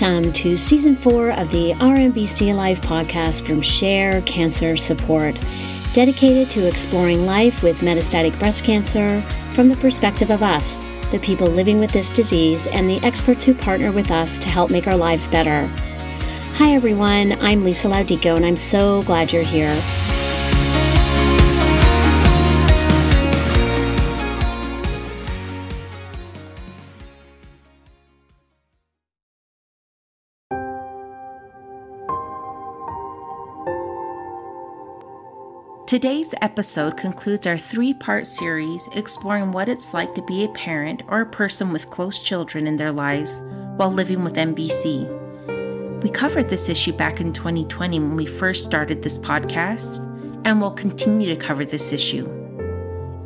Welcome to season four of the Our MBC Life podcast from Share Cancer Support, dedicated to exploring life with metastatic breast cancer from the perspective of us, the people living with this disease, and the experts who partner with us to help make our lives better. Hi, everyone. I'm Lisa Laudico, and I'm so glad you're here. Today's episode concludes our three part series exploring what it's like to be a parent or a person with close children in their lives while living with MBC. We covered this issue back in 2020 when we first started this podcast, and we'll continue to cover this issue.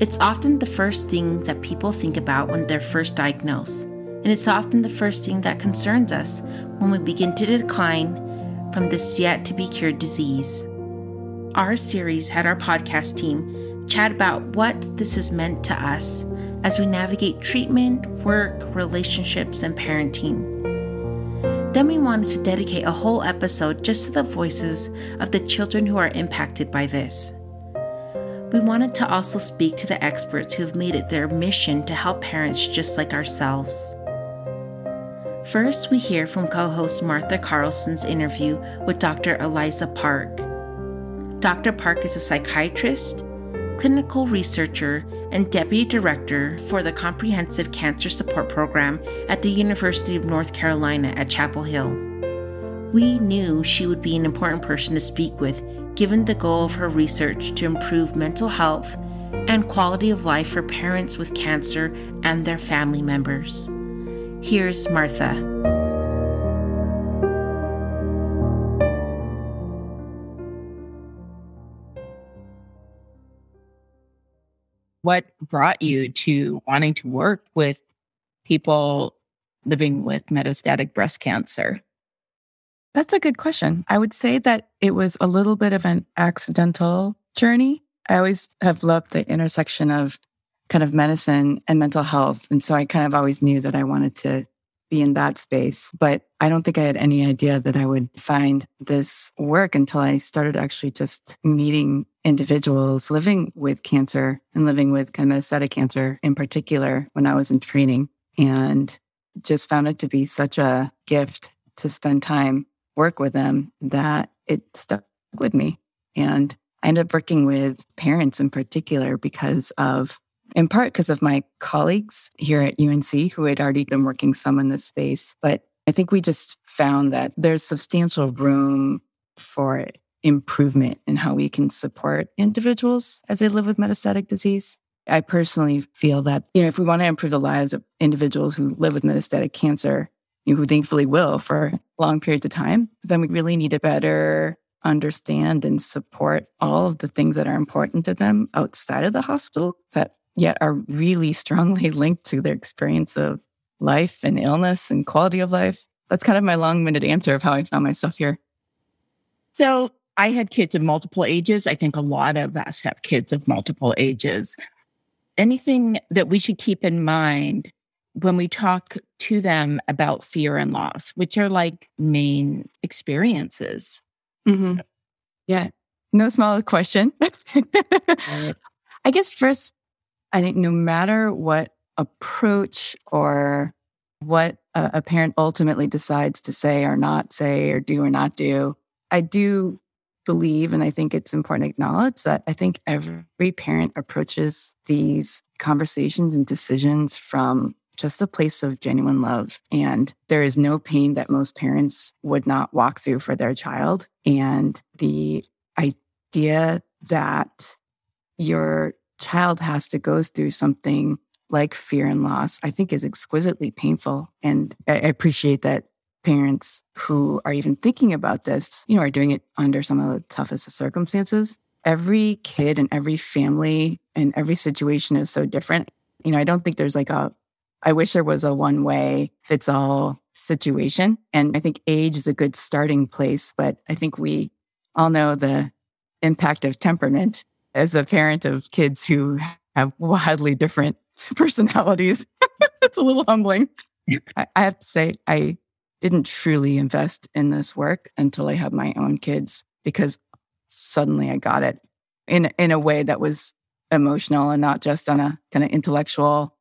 It's often the first thing that people think about when they're first diagnosed, and it's often the first thing that concerns us when we begin to decline from this yet to be cured disease our series had our podcast team chat about what this has meant to us as we navigate treatment, work, relationships, and parenting. Then we wanted to dedicate a whole episode just to the voices of the children who are impacted by this. We wanted to also speak to the experts who have made it their mission to help parents just like ourselves. First, we hear from co host Martha Carlson's interview with Dr. Eliza Park. Dr. Park is a psychiatrist, clinical researcher, and deputy director for the Comprehensive Cancer Support Program at the University of North Carolina at Chapel Hill. We knew she would be an important person to speak with given the goal of her research to improve mental health and quality of life for parents with cancer and their family members. Here's Martha. What brought you mm-hmm. to wanting to work with people living with metastatic breast cancer? That's a good question. I would say that it was a little bit of an accidental journey. I always have loved the intersection of kind of medicine and mental health. And so I kind of always knew that I wanted to be in that space. But I don't think I had any idea that I would find this work until I started actually just meeting individuals living with cancer and living with metastatic cancer in particular when I was in training and just found it to be such a gift to spend time work with them that it stuck with me. And I ended up working with parents in particular because of, in part because of my colleagues here at UNC who had already been working some in this space. But I think we just found that there's substantial room for improvement in how we can support individuals as they live with metastatic disease. I personally feel that, you know, if we want to improve the lives of individuals who live with metastatic cancer, you know, who thankfully will for long periods of time, then we really need to better understand and support all of the things that are important to them outside of the hospital that yet are really strongly linked to their experience of life and illness and quality of life. That's kind of my long winded answer of how I found myself here. So I had kids of multiple ages. I think a lot of us have kids of multiple ages. Anything that we should keep in mind when we talk to them about fear and loss, which are like main experiences? Mm-hmm. Yeah, no small question. I guess first, I think no matter what approach or what a, a parent ultimately decides to say or not say or do or not do, I do believe, and I think it's important to acknowledge that I think mm-hmm. every parent approaches these conversations and decisions from just a place of genuine love. And there is no pain that most parents would not walk through for their child. And the idea that your child has to go through something like fear and loss, I think is exquisitely painful. And I appreciate that parents who are even thinking about this, you know, are doing it under some of the toughest of circumstances. Every kid and every family and every situation is so different. You know, I don't think there's like a, I wish there was a one way fits all situation. And I think age is a good starting place, but I think we all know the impact of temperament as a parent of kids who have wildly different personalities. it's a little humbling. I, I have to say, I didn't truly invest in this work until I had my own kids because suddenly I got it in in a way that was emotional and not just on a kind of intellectual,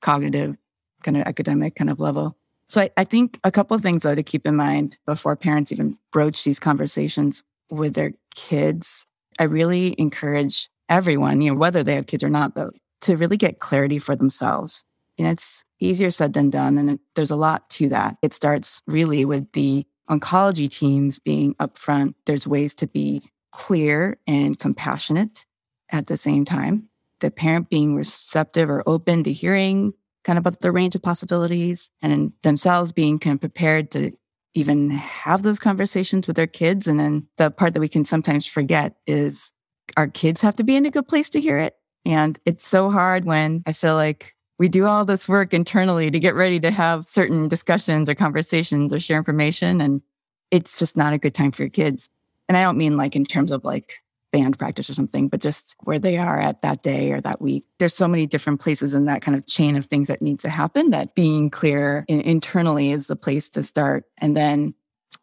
cognitive, kind of academic kind of level. So I, I think a couple of things though to keep in mind before parents even broach these conversations with their kids. I really encourage everyone, you know, whether they have kids or not, though, to really get clarity for themselves. And it's easier said than done. And it, there's a lot to that. It starts really with the oncology teams being upfront. There's ways to be clear and compassionate at the same time. The parent being receptive or open to hearing kind of about the range of possibilities and themselves being kind of prepared to even have those conversations with their kids. And then the part that we can sometimes forget is our kids have to be in a good place to hear it. And it's so hard when I feel like we do all this work internally to get ready to have certain discussions or conversations or share information. And it's just not a good time for your kids. And I don't mean like in terms of like band practice or something, but just where they are at that day or that week. There's so many different places in that kind of chain of things that need to happen that being clear in, internally is the place to start. And then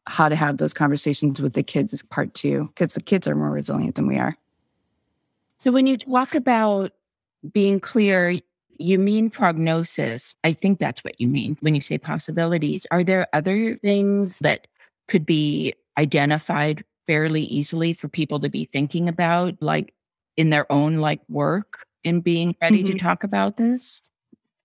how to have those conversations with the kids is part two, because the kids are more resilient than we are. So when you talk about being clear, you mean prognosis. I think that's what you mean when you say possibilities. Are there other things that could be identified fairly easily for people to be thinking about, like in their own like work in being ready mm-hmm. to talk about this?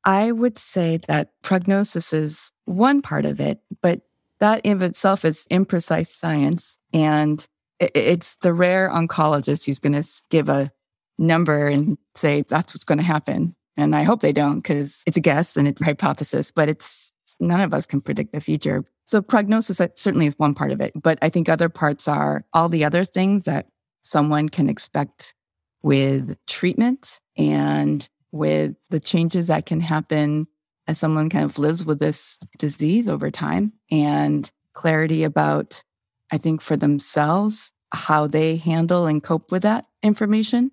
I would say that prognosis is one part of it, but that in itself is imprecise science. And it's the rare oncologist who's going to give a number and say that's what's going to happen. And I hope they don't because it's a guess and it's a hypothesis, but it's none of us can predict the future. So prognosis uh, certainly is one part of it, but I think other parts are all the other things that someone can expect with treatment and with the changes that can happen as someone kind of lives with this disease over time and clarity about, I think for themselves, how they handle and cope with that information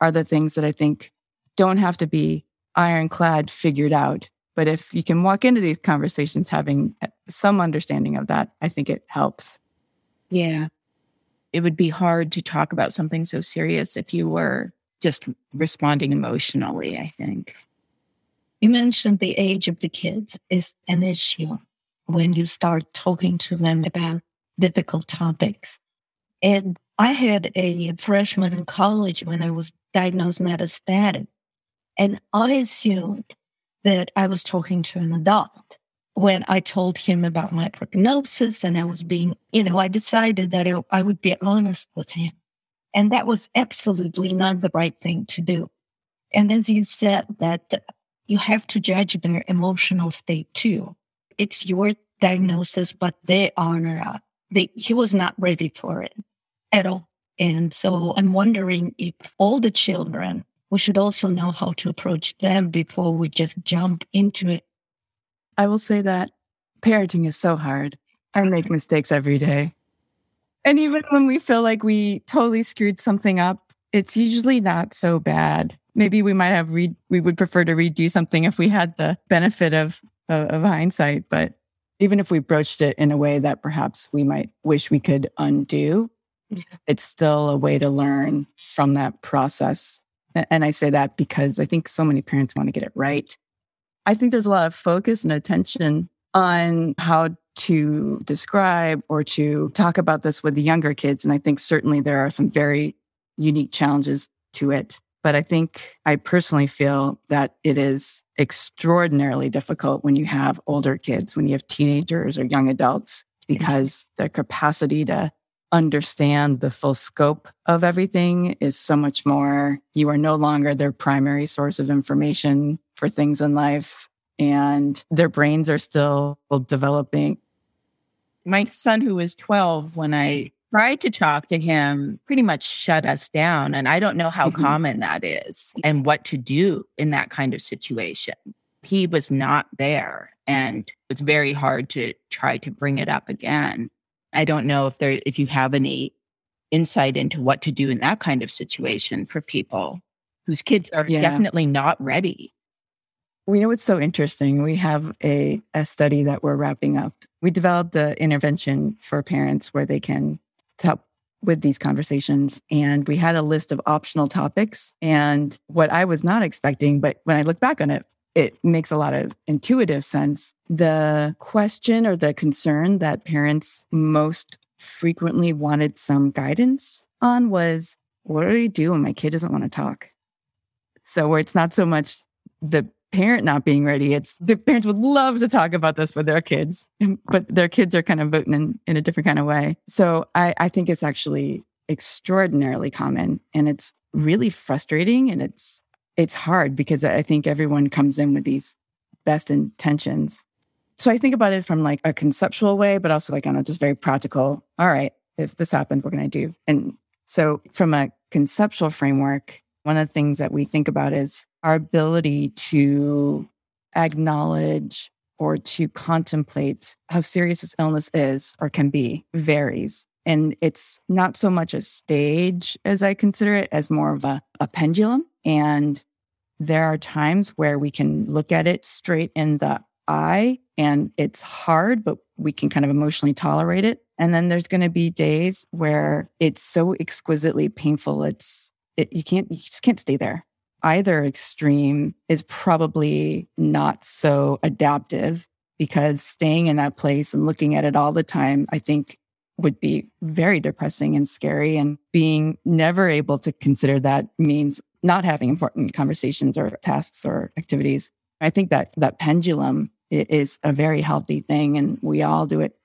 are the things that I think don't have to be ironclad figured out but if you can walk into these conversations having uh, some understanding of that, I think it helps. Yeah. It would be hard to talk about something so serious if you were just responding emotionally, I think. You mentioned the age of the kids is an issue when you start talking to them about difficult topics. And I had a freshman in college when I was diagnosed metastatic. And I assumed that I was talking to an adult. When I told him about my prognosis and I was being, you know, I decided that I would be honest with him. And that was absolutely not the right thing to do. And as you said, that you have to judge their emotional state too. It's your diagnosis, but they are, not. Uh, they, he was not ready for it at all. And so I'm wondering if all the children we should also know how to approach them before we just jump into it. I will say that parenting is so hard. I make mistakes every day. And even when we feel like we totally screwed something up, it's usually not so bad. Maybe we might have read, we would prefer to redo something if we had the benefit of, of, of hindsight. But even if we broached it in a way that perhaps we might wish we could undo, it's still a way to learn from that process and I say that because I think so many parents want to get it right. I think there's a lot of focus and attention on how to describe or to talk about this with the younger kids. And I think certainly there are some very unique challenges to it. But I think I personally feel that it is extraordinarily difficult when you have older kids, when you have teenagers or young adults, because their capacity to understand the full scope of everything is so much more. You are no longer their primary source of information for things in life, and their brains are still developing. My son, who was 12 when I tried to talk to him, pretty much shut us down. And I don't know how mm-hmm. common that is and what to do in that kind of situation. He was not there, and it's very hard to try to bring it up again. I don't know if there if you have any insight into what to do in that kind of situation for people whose kids are yeah. definitely not ready. We know it's so interesting. We have a, a study that we're wrapping up. We developed an intervention for parents where they can help with these conversations. And we had a list of optional topics. And what I was not expecting, but when I look back on it, it makes a lot of intuitive sense. The question or the concern that parents most frequently wanted some guidance on was what do I do when my kid doesn't want to talk? So, where it's not so much the parent not being ready, it's the parents would love to talk about this with their kids, but their kids are kind of voting in, in a different kind of way. So, I, I think it's actually extraordinarily common and it's really frustrating and it's it's hard because I think everyone comes in with these best intentions. So I think about it from like a conceptual way, but also like on a just very practical. All right, if this happened, what can I do? And so from a conceptual framework, one of the things that we think about is our ability to acknowledge or to contemplate how serious this illness is or can be varies. And it's not so much a stage as I consider it as more of a, a pendulum. And there are times where we can look at it straight in the eye and it's hard, but we can kind of emotionally tolerate it. And then there's going to be days where it's so exquisitely painful. It's, it, you can't, you just can't stay there. Either extreme is probably not so adaptive because staying in that place and looking at it all the time, I think would be very depressing and scary. And being never able to consider that means not having important conversations or tasks or activities. I think that that pendulum is a very healthy thing and we all do it.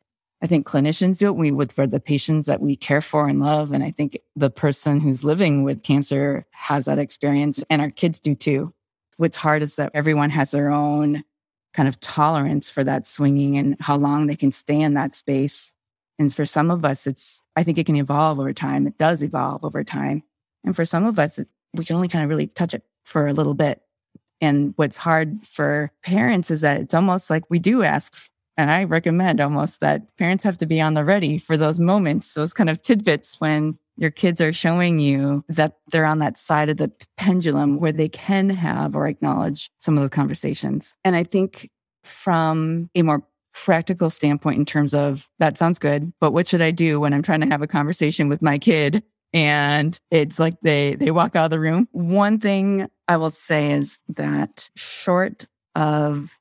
I think clinicians do it we with for the patients that we care for and love. And I think the person who's living with cancer has that experience and our kids do too. What's hard is that everyone has their own kind of tolerance for that swinging and how long they can stay in that space. And for some of us, it's, I think it can evolve over time. It does evolve over time. And for some of us, it, we can only kind of really touch it for a little bit. And what's hard for parents is that it's almost like we do ask, and I recommend almost that parents have to be on the ready for those moments, those kind of tidbits when your kids are showing you that they're on that side of the pendulum where they can have or acknowledge some of those conversations. And I think from a more practical standpoint, in terms of that sounds good, but what should I do when I'm trying to have a conversation with my kid and it's like they they walk out of the room. One thing I will say is that short of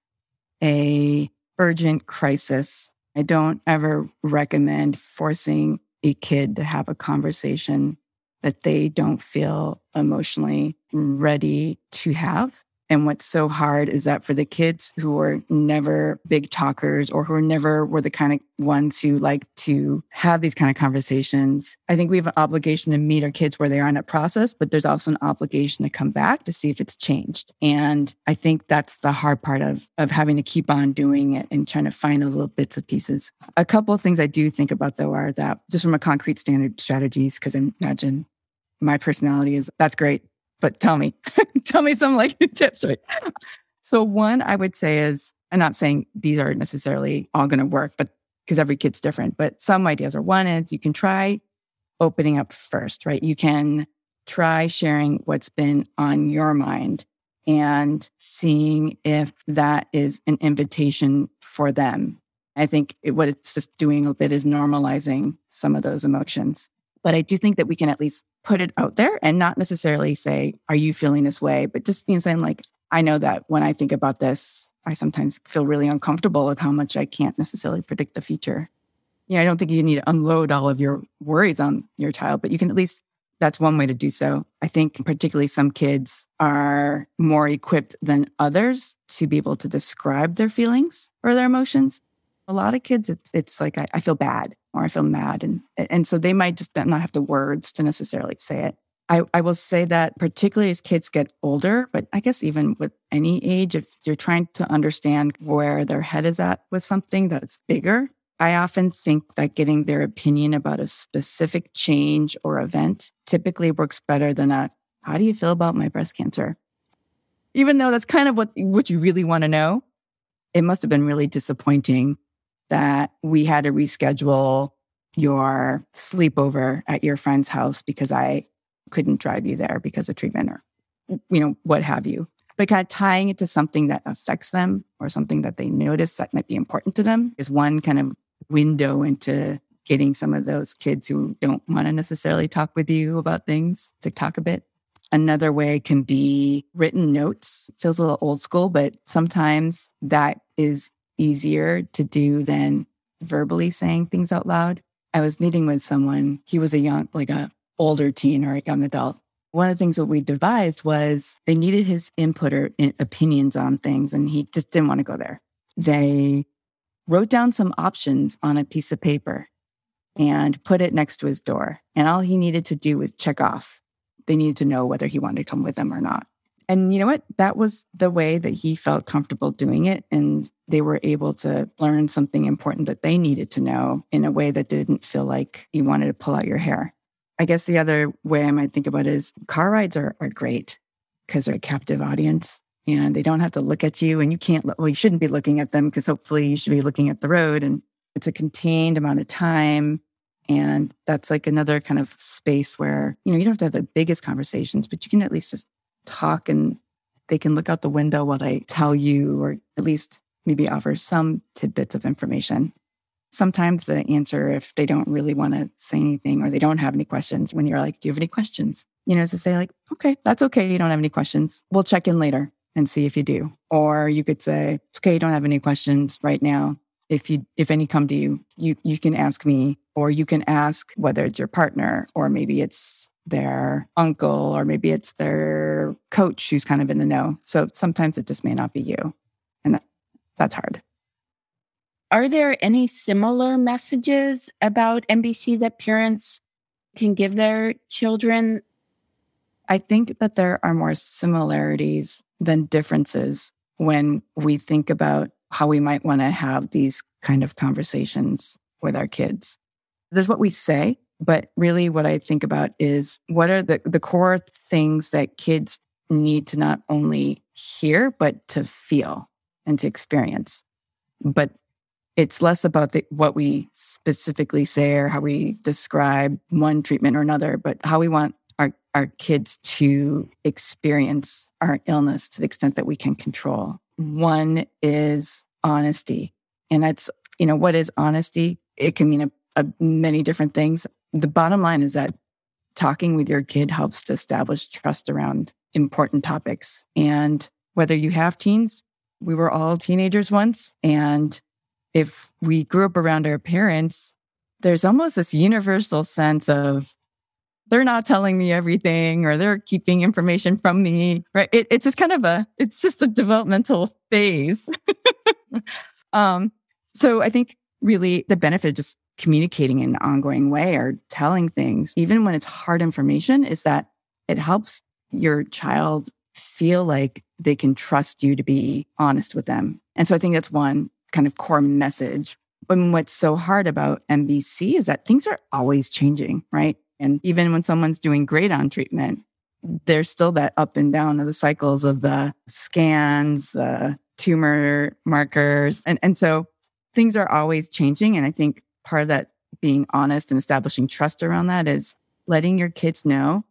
a urgent crisis, I don't ever recommend forcing a kid to have a conversation that they don't feel emotionally ready to have. And what's so hard is that for the kids who are never big talkers or who never were the kind of ones who like to have these kind of conversations, I think we have an obligation to meet our kids where they are in that process, but there's also an obligation to come back to see if it's changed. And I think that's the hard part of, of having to keep on doing it and trying to find those little bits of pieces. A couple of things I do think about though are that just from a concrete standard strategies, because I imagine my personality is that's great but tell me, tell me some like tips, right? So one I would say is, I'm not saying these are necessarily all going to work, but because every kid's different, but some ideas are one is you can try opening up first, right? You can try sharing what's been on your mind and seeing if that is an invitation for them. I think it, what it's just doing a bit is normalizing some of those emotions. But I do think that we can at least put it out there and not necessarily say, Are you feeling this way? But just you know, saying, like, I know that when I think about this, I sometimes feel really uncomfortable with how much I can't necessarily predict the future. Yeah, I don't think you need to unload all of your worries on your child, but you can at least, that's one way to do so. I think particularly some kids are more equipped than others to be able to describe their feelings or their emotions. A lot of kids, it's, it's like, I, I feel bad or I feel mad. And, and so they might just not have the words to necessarily say it. I, I will say that particularly as kids get older, but I guess even with any age, if you're trying to understand where their head is at with something that's bigger, I often think that getting their opinion about a specific change or event typically works better than a, how do you feel about my breast cancer? Even though that's kind of what, what you really want to know, it must have been really disappointing that we had to reschedule your sleepover at your friend's house because I couldn't drive you there because of treatment or, you know, what have you. but kind of tying it to something that affects them or something that they notice that might be important to them is one kind of window into getting some of those kids who don't want to necessarily talk with you about things to talk a bit. Another way can be written notes. Feels a little old school, but sometimes that is easier to do than verbally saying things out loud. I was meeting with someone, he was a young, like a older teen or a young adult. One of the things that we devised was they needed his input or opinions on things, and he just didn't want to go there. They wrote down some options on a piece of paper and put it next to his door. And all he needed to do was check off. They needed to know whether he wanted to come with them or not. And you know what? That was the way that he felt comfortable doing it. And they were able to learn something important that they needed to know in a way that didn't feel like you wanted to pull out your hair. I guess the other way I might think about it is car rides are, are great because they're a captive audience and they don't have to look at you and you can't, well, you shouldn't be looking at them because hopefully you should be looking at the road and it's a contained amount of time. And that's like another kind of space where, you know, you don't have to have the biggest conversations, but you can at least just talk and they can look out the window while they tell you, or at least maybe offer some tidbits of information. Sometimes the answer, if they don't really want to say anything or they don't have any questions, when you're like, Do you have any questions? You know, is to say, like, okay, that's okay. You don't have any questions. We'll check in later and see if you do. Or you could say, It's okay, you don't have any questions right now. If you if any come to you, you you can ask me, or you can ask whether it's your partner or maybe it's their uncle or maybe it's their coach who's kind of in the know. So sometimes it just may not be you. And that, that's hard. Are there any similar messages about MBC that parents can give their children? I think that there are more similarities than differences when we think about how we might want to have these kind of conversations with our kids. There's what we say, but really, what I think about is what are the, the core things that kids need to not only hear, but to feel and to experience. But it's less about the, what we specifically say or how we describe one treatment or another, but how we want our, our kids to experience our illness to the extent that we can control. One is honesty. And that's, you know, what is honesty? It can mean a, a many different things the bottom line is that talking with your kid helps to establish trust around important topics. And whether you have teens, we were all teenagers once. And if we grew up around our parents, there's almost this universal sense of they're not telling me everything or they're keeping information from me, right? It, it's just kind of a, it's just a developmental phase. um, so I think really the benefit of just communicating in an ongoing way or telling things, even when it's hard information, is that it helps your child feel like they can trust you to be honest with them. And so I think that's one kind of core message. And what's so hard about MBC is that things are always changing, right? And even when someone's doing great on treatment, there's still that up and down of the cycles of the scans, the tumor markers. And, and so things are always changing. And I think part of that being honest and establishing trust around that is letting your kids know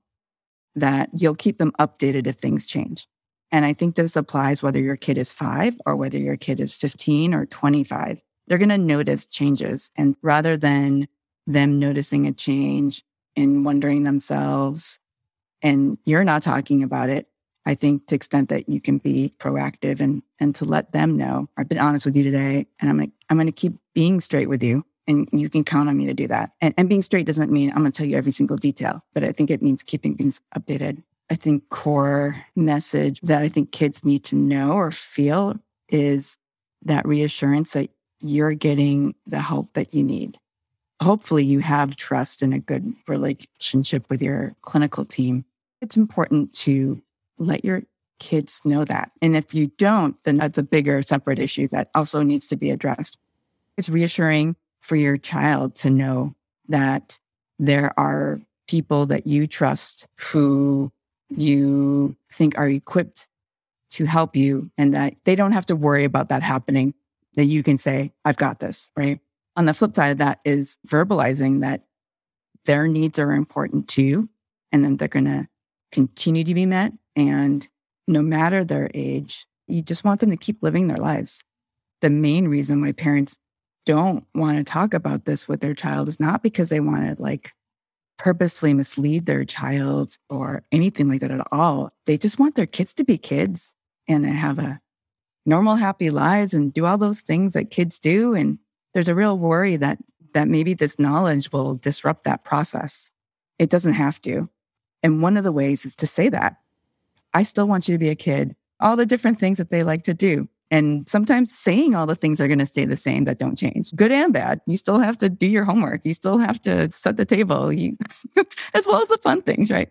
that you'll keep them updated if things change. And I think this applies whether your kid is five or whether your kid is 15 or 25. They're going to notice changes. And rather than them noticing a change and wondering themselves, and you're not talking about it, I think to extent that you can be proactive and and to let them know, I've been honest with you today, and I'm gonna I'm gonna keep being straight with you and you can count on me to do that. And, and being straight doesn't mean I'm to tell you every single detail, but I think it means keeping things updated. I think core message that I think kids need to know or feel is that reassurance that you're getting the help that you need. Hopefully, you have trust and a good relationship with your clinical team. It's important to let your kids know that. And if you don't, then that's a bigger separate issue that also needs to be addressed. It's reassuring for your child to know that there are people that you trust who you think are equipped to help you and that they don't have to worry about that happening, that you can say, I've got this, right? On the flip side of that is verbalizing that their needs are important to you and then they're going to continue to be met and no matter their age. You just want them to keep living their lives. The main reason why parents don't want to talk about this with their child is not because they want to like purposely mislead their child or anything like that at all. They just want their kids to be kids and have a normal, happy lives and do all those things that kids do. And there's a real worry that that maybe this knowledge will disrupt that process. It doesn't have to. And one of the ways is to say that I still want you to be a kid, all the different things that they like to do. And sometimes saying all the things are going to stay the same that don't change, good and bad. You still have to do your homework. You still have to set the table, you, as well as the fun things, right?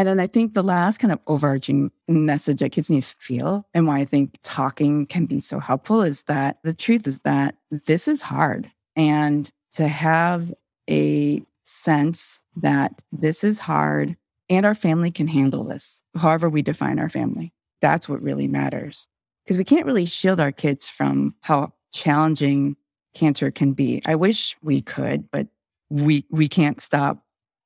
And then I think the last kind of overarching message that kids need to feel and why I think talking can be so helpful is that the truth is that this is hard. And to have a sense that this is hard and our family can handle this, however we define our family. That's what really matters. Because we can't really shield our kids from how challenging cancer can be. I wish we could, but we we can't stop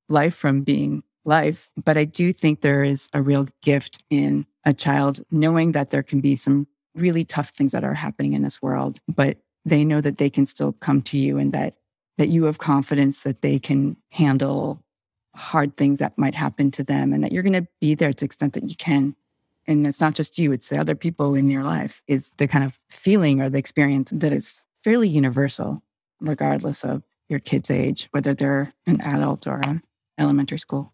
life from being life. But I do think there is a real gift in a child knowing that there can be some really tough things that are happening in this world, but they know that they can still come to you and that that you have confidence that they can handle hard things that might happen to them and that you're going to be there to the extent that you can. And it's not just you, it's the other people in your life is the kind of feeling or the experience that is fairly universal, regardless of your kid's age, whether they're an adult or an elementary school.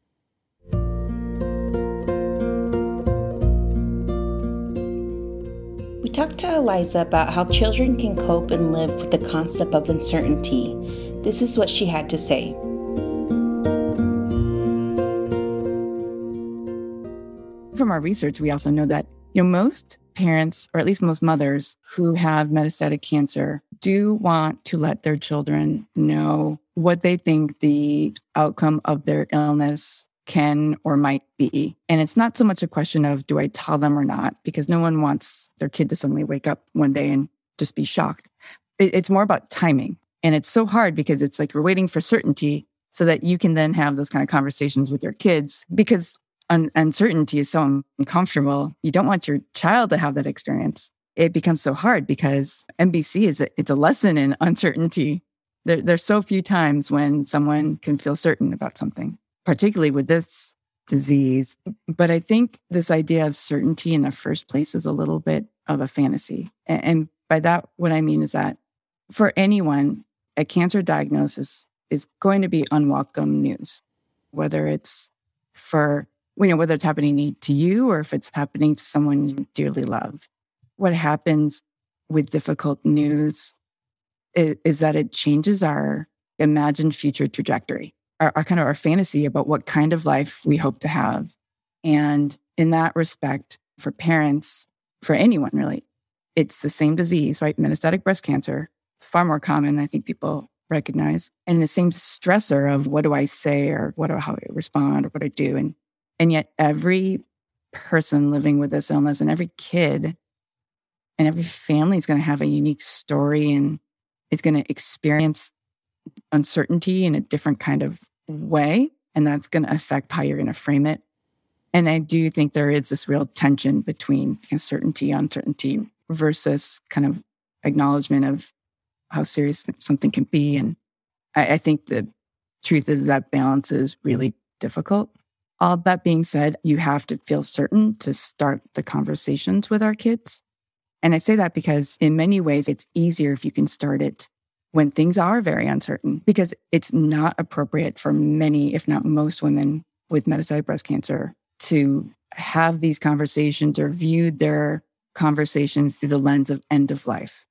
Talked to Eliza about how children can cope and live with the concept of uncertainty. This is what she had to say. From our research, we also know that you know most parents, or at least most mothers who have metastatic cancer, do want to let their children know what they think the outcome of their illness can or might be. And it's not so much a question of do I tell them or not, because no one wants their kid to suddenly wake up one day and just be shocked. It's more about timing. And it's so hard because it's like we're waiting for certainty so that you can then have those kind of conversations with your kids because un- uncertainty is so uncomfortable. You don't want your child to have that experience. It becomes so hard because MBC is a, it's a lesson in uncertainty. There, there's so few times when someone can feel certain about something particularly with this disease. But I think this idea of certainty in the first place is a little bit of a fantasy. And by that, what I mean is that for anyone, a cancer diagnosis is going to be unwelcome news, whether it's for, you know, whether it's happening to you or if it's happening to someone you dearly love. What happens with difficult news is, is that it changes our imagined future trajectory our, our kind of our fantasy about what kind of life we hope to have. And in that respect, for parents, for anyone really, it's the same disease, right? Metastatic breast cancer, far more common, I think people recognize, and the same stressor of what do I say or what do how I respond or what I do. And and yet every person living with this illness and every kid and every family is going to have a unique story and is going to experience uncertainty in a different kind of way. And that's going to affect how you're going to frame it. And I do think there is this real tension between certainty, uncertainty versus kind of acknowledgement of how serious something can be. And I, I think the truth is that balance is really difficult. All that being said, you have to feel certain to start the conversations with our kids. And I say that because in many ways, it's easier if you can start it when things are very uncertain because it's not appropriate for many, if not most women with metastatic breast cancer to have these conversations or view their conversations through the lens of end of life.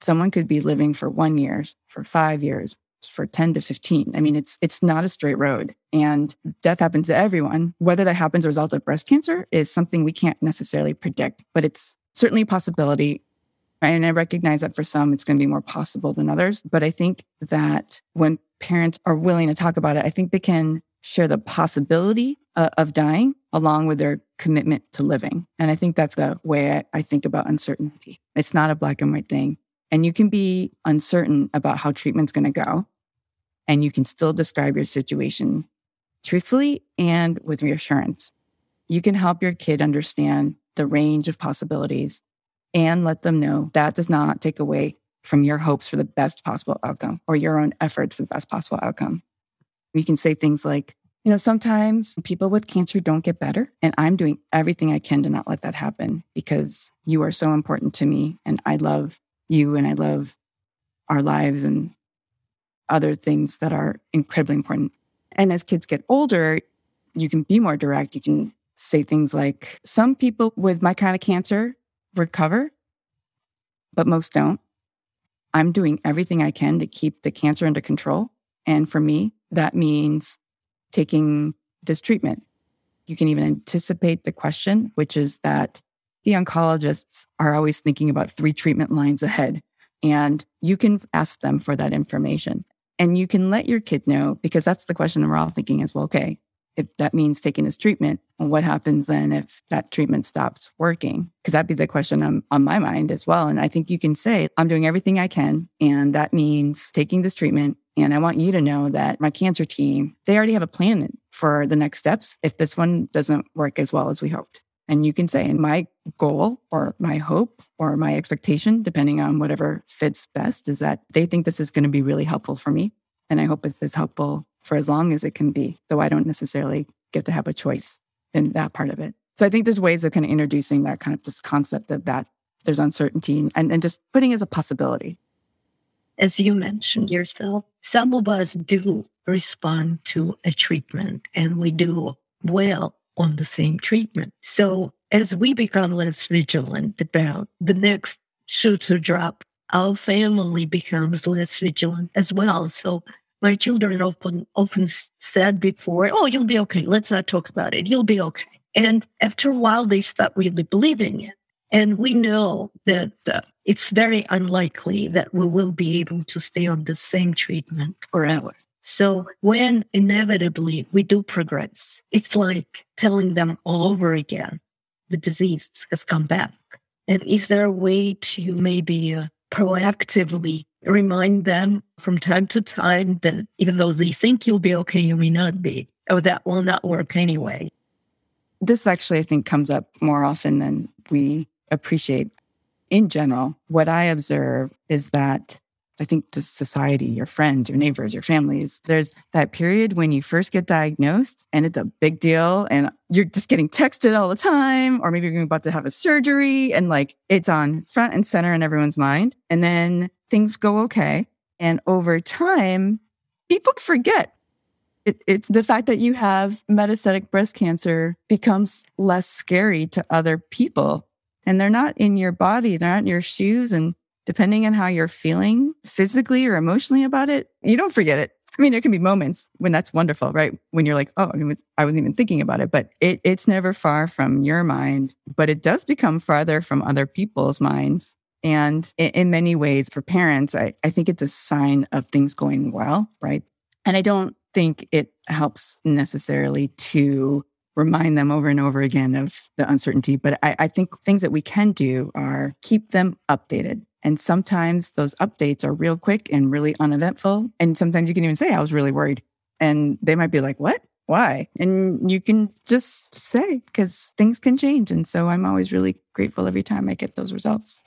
Someone could be living for one year, for five years, for 10 to 15. I mean, it's it's not a straight road. And death happens to everyone. Whether that happens as a result of breast cancer is something we can't necessarily predict, but it's certainly a possibility. And I recognize that for some, it's going to be more possible than others. But I think that when parents are willing to talk about it, I think they can share the possibility uh, of dying along with their commitment to living. And I think that's the way I, I think about uncertainty. It's not a black and white thing. And you can be uncertain about how treatment's going to go. And you can still describe your situation truthfully and with reassurance. you can help your kid understand the range of possibilities and let them know that does not take away from your hopes for the best possible outcome or your own efforts for the best possible outcome. We can say things like, you know, sometimes people with cancer don't get better, and I'm doing everything I can to not let that happen because you are so important to me, and I love you, and I love our lives and other things that are incredibly important. And as kids get older, you can be more direct. You can say things like, some people with my kind of cancer recover, but most don't. I'm doing everything I can to keep the cancer under control. And for me, that means taking this treatment. You can even anticipate the question, which is that the oncologists are always thinking about three treatment lines ahead. And you can ask them for that information. And you can let your kid know, because that's the question we're all thinking as well. Okay, if that means taking this treatment, what happens then if that treatment stops working? Because that'd be the question on, on my mind as well. And I think you can say, I'm doing everything I can. And that means taking this treatment. And I want you to know that my cancer team, they already have a plan for the next steps if this one doesn't work as well as we hoped. And you can say, and my goal or my hope or my expectation, depending on whatever fits best, is that they think this is going to be really helpful for me. And I hope it's helpful for as long as it can be. Though I don't necessarily get to have a choice in that part of it. So I think there's ways of kind of introducing that kind of this concept of that there's uncertainty and, and just putting as a possibility. As you mentioned yourself, some of us do respond to a treatment and we do well on the same treatment. So as we become less vigilant about the next shoe to drop, our family becomes less vigilant as well. So my children often often said before, "Oh, you'll be okay. Let's not talk about it. You'll be okay." And after a while, they start really believing it. And we know that uh, it's very unlikely that we will be able to stay on the same treatment forever. So when inevitably we do progress, it's like telling them all over again, the disease has come back. And is there a way to maybe uh, proactively remind them from time to time that even though they think you'll be okay, you may not be, or that will not work anyway. This actually, I think, comes up more often than we appreciate. In general, what I observe is that I think to society, your friends, your neighbors, your families, there's that period when you first get diagnosed and it's a big deal and you're just getting texted all the time, or maybe you're about to have a surgery and like it's on front and center in everyone's mind. And then things go okay. And over time, people forget. It, it's the fact that you have metastatic breast cancer becomes less scary to other people. And they're not in your body, they're not in your shoes. And depending on how you're feeling physically or emotionally about it, you don't forget it. I mean, there can be moments when that's wonderful, right? When you're like, oh, I wasn't even thinking about it, but it, it's never far from your mind, but it does become farther from other people's minds. And in, many ways, for parents, I, I think it's a sign of things going well, right? And I don't think it helps necessarily to remind them over and over again of the uncertainty. But I, I, think things that we can do are keep them updated. And sometimes those updates are real quick and really uneventful. And sometimes you can even say, I was really worried. And they might be like, What? Why? And you can just say, because things can change. And so I'm always really grateful every time I get those results.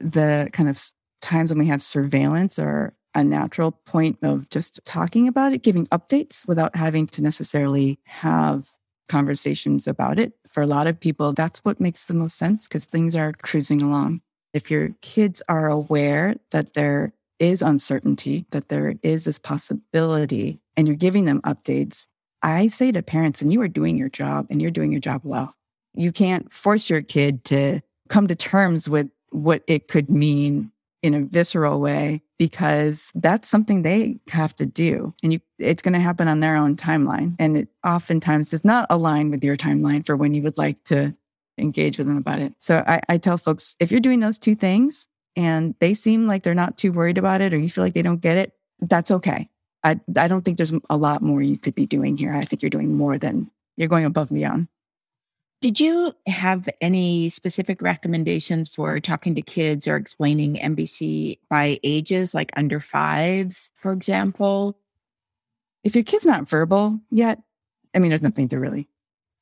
The kind of times when we have surveillance are a natural point of just talking about it, giving updates without having to necessarily have conversations about it. For a lot of people, that's what makes the most sense because things are cruising along. If your kids are aware that there is uncertainty, that there is this possibility, and you're giving them updates, I say to parents, and you are doing your job and you're doing your job well. You can't force your kid to come to terms with what it could mean in a visceral way because that's something they have to do and you it's going to happen on their own timeline and it oftentimes does not align with your timeline for when you would like to engage with them about it. So I, I tell folks if you're doing those two things and they seem like they're not too worried about it or you feel like they don't get it, that's okay. I, I don't think there's a lot more you could be doing here. I think you're doing more than you're going above and beyond. Did you have any specific recommendations for talking to kids or explaining MBC by ages, like under five, for example? If your kid's not verbal yet, I mean, there's nothing to really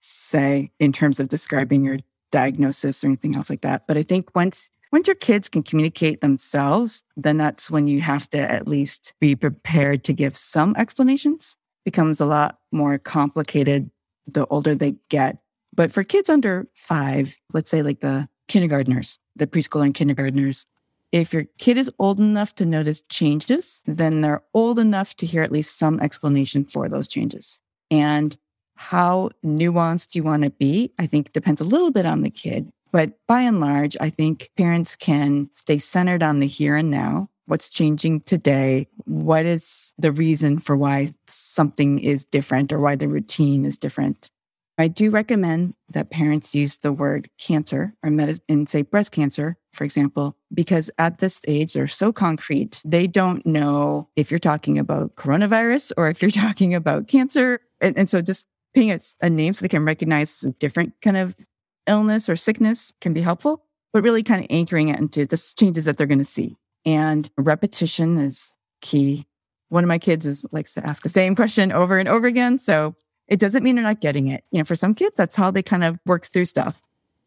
say in terms of describing your diagnosis or anything else like that. But I think once once your kids can communicate themselves, then that's when you have to at least be prepared to give some explanations. becomes a lot more complicated the older they get. But for kids under five, let's say like the kindergartners, the preschool and kindergartners, if your kid is old enough to notice changes, then they're old enough to hear at least some explanation for those changes. And how nuanced you want to be, I think depends a little bit on the kid. But by and large, I think parents can stay centered on the here and now. What's changing today? What is the reason for why something is different or why the routine is different? I do recommend that parents use the word cancer or med- say breast cancer, for example, because at this age, they're so concrete. They don't know if you're talking about coronavirus or if you're talking about cancer. And, and so just paying it a name so they can recognize a different kind of illness or sickness can be helpful, but really kind of anchoring it into the changes that they're going to see. And repetition is key. One of my kids is likes to ask the same question over and over again. So it doesn't mean they're not getting it. You know, for some kids, that's how they kind of work through stuff.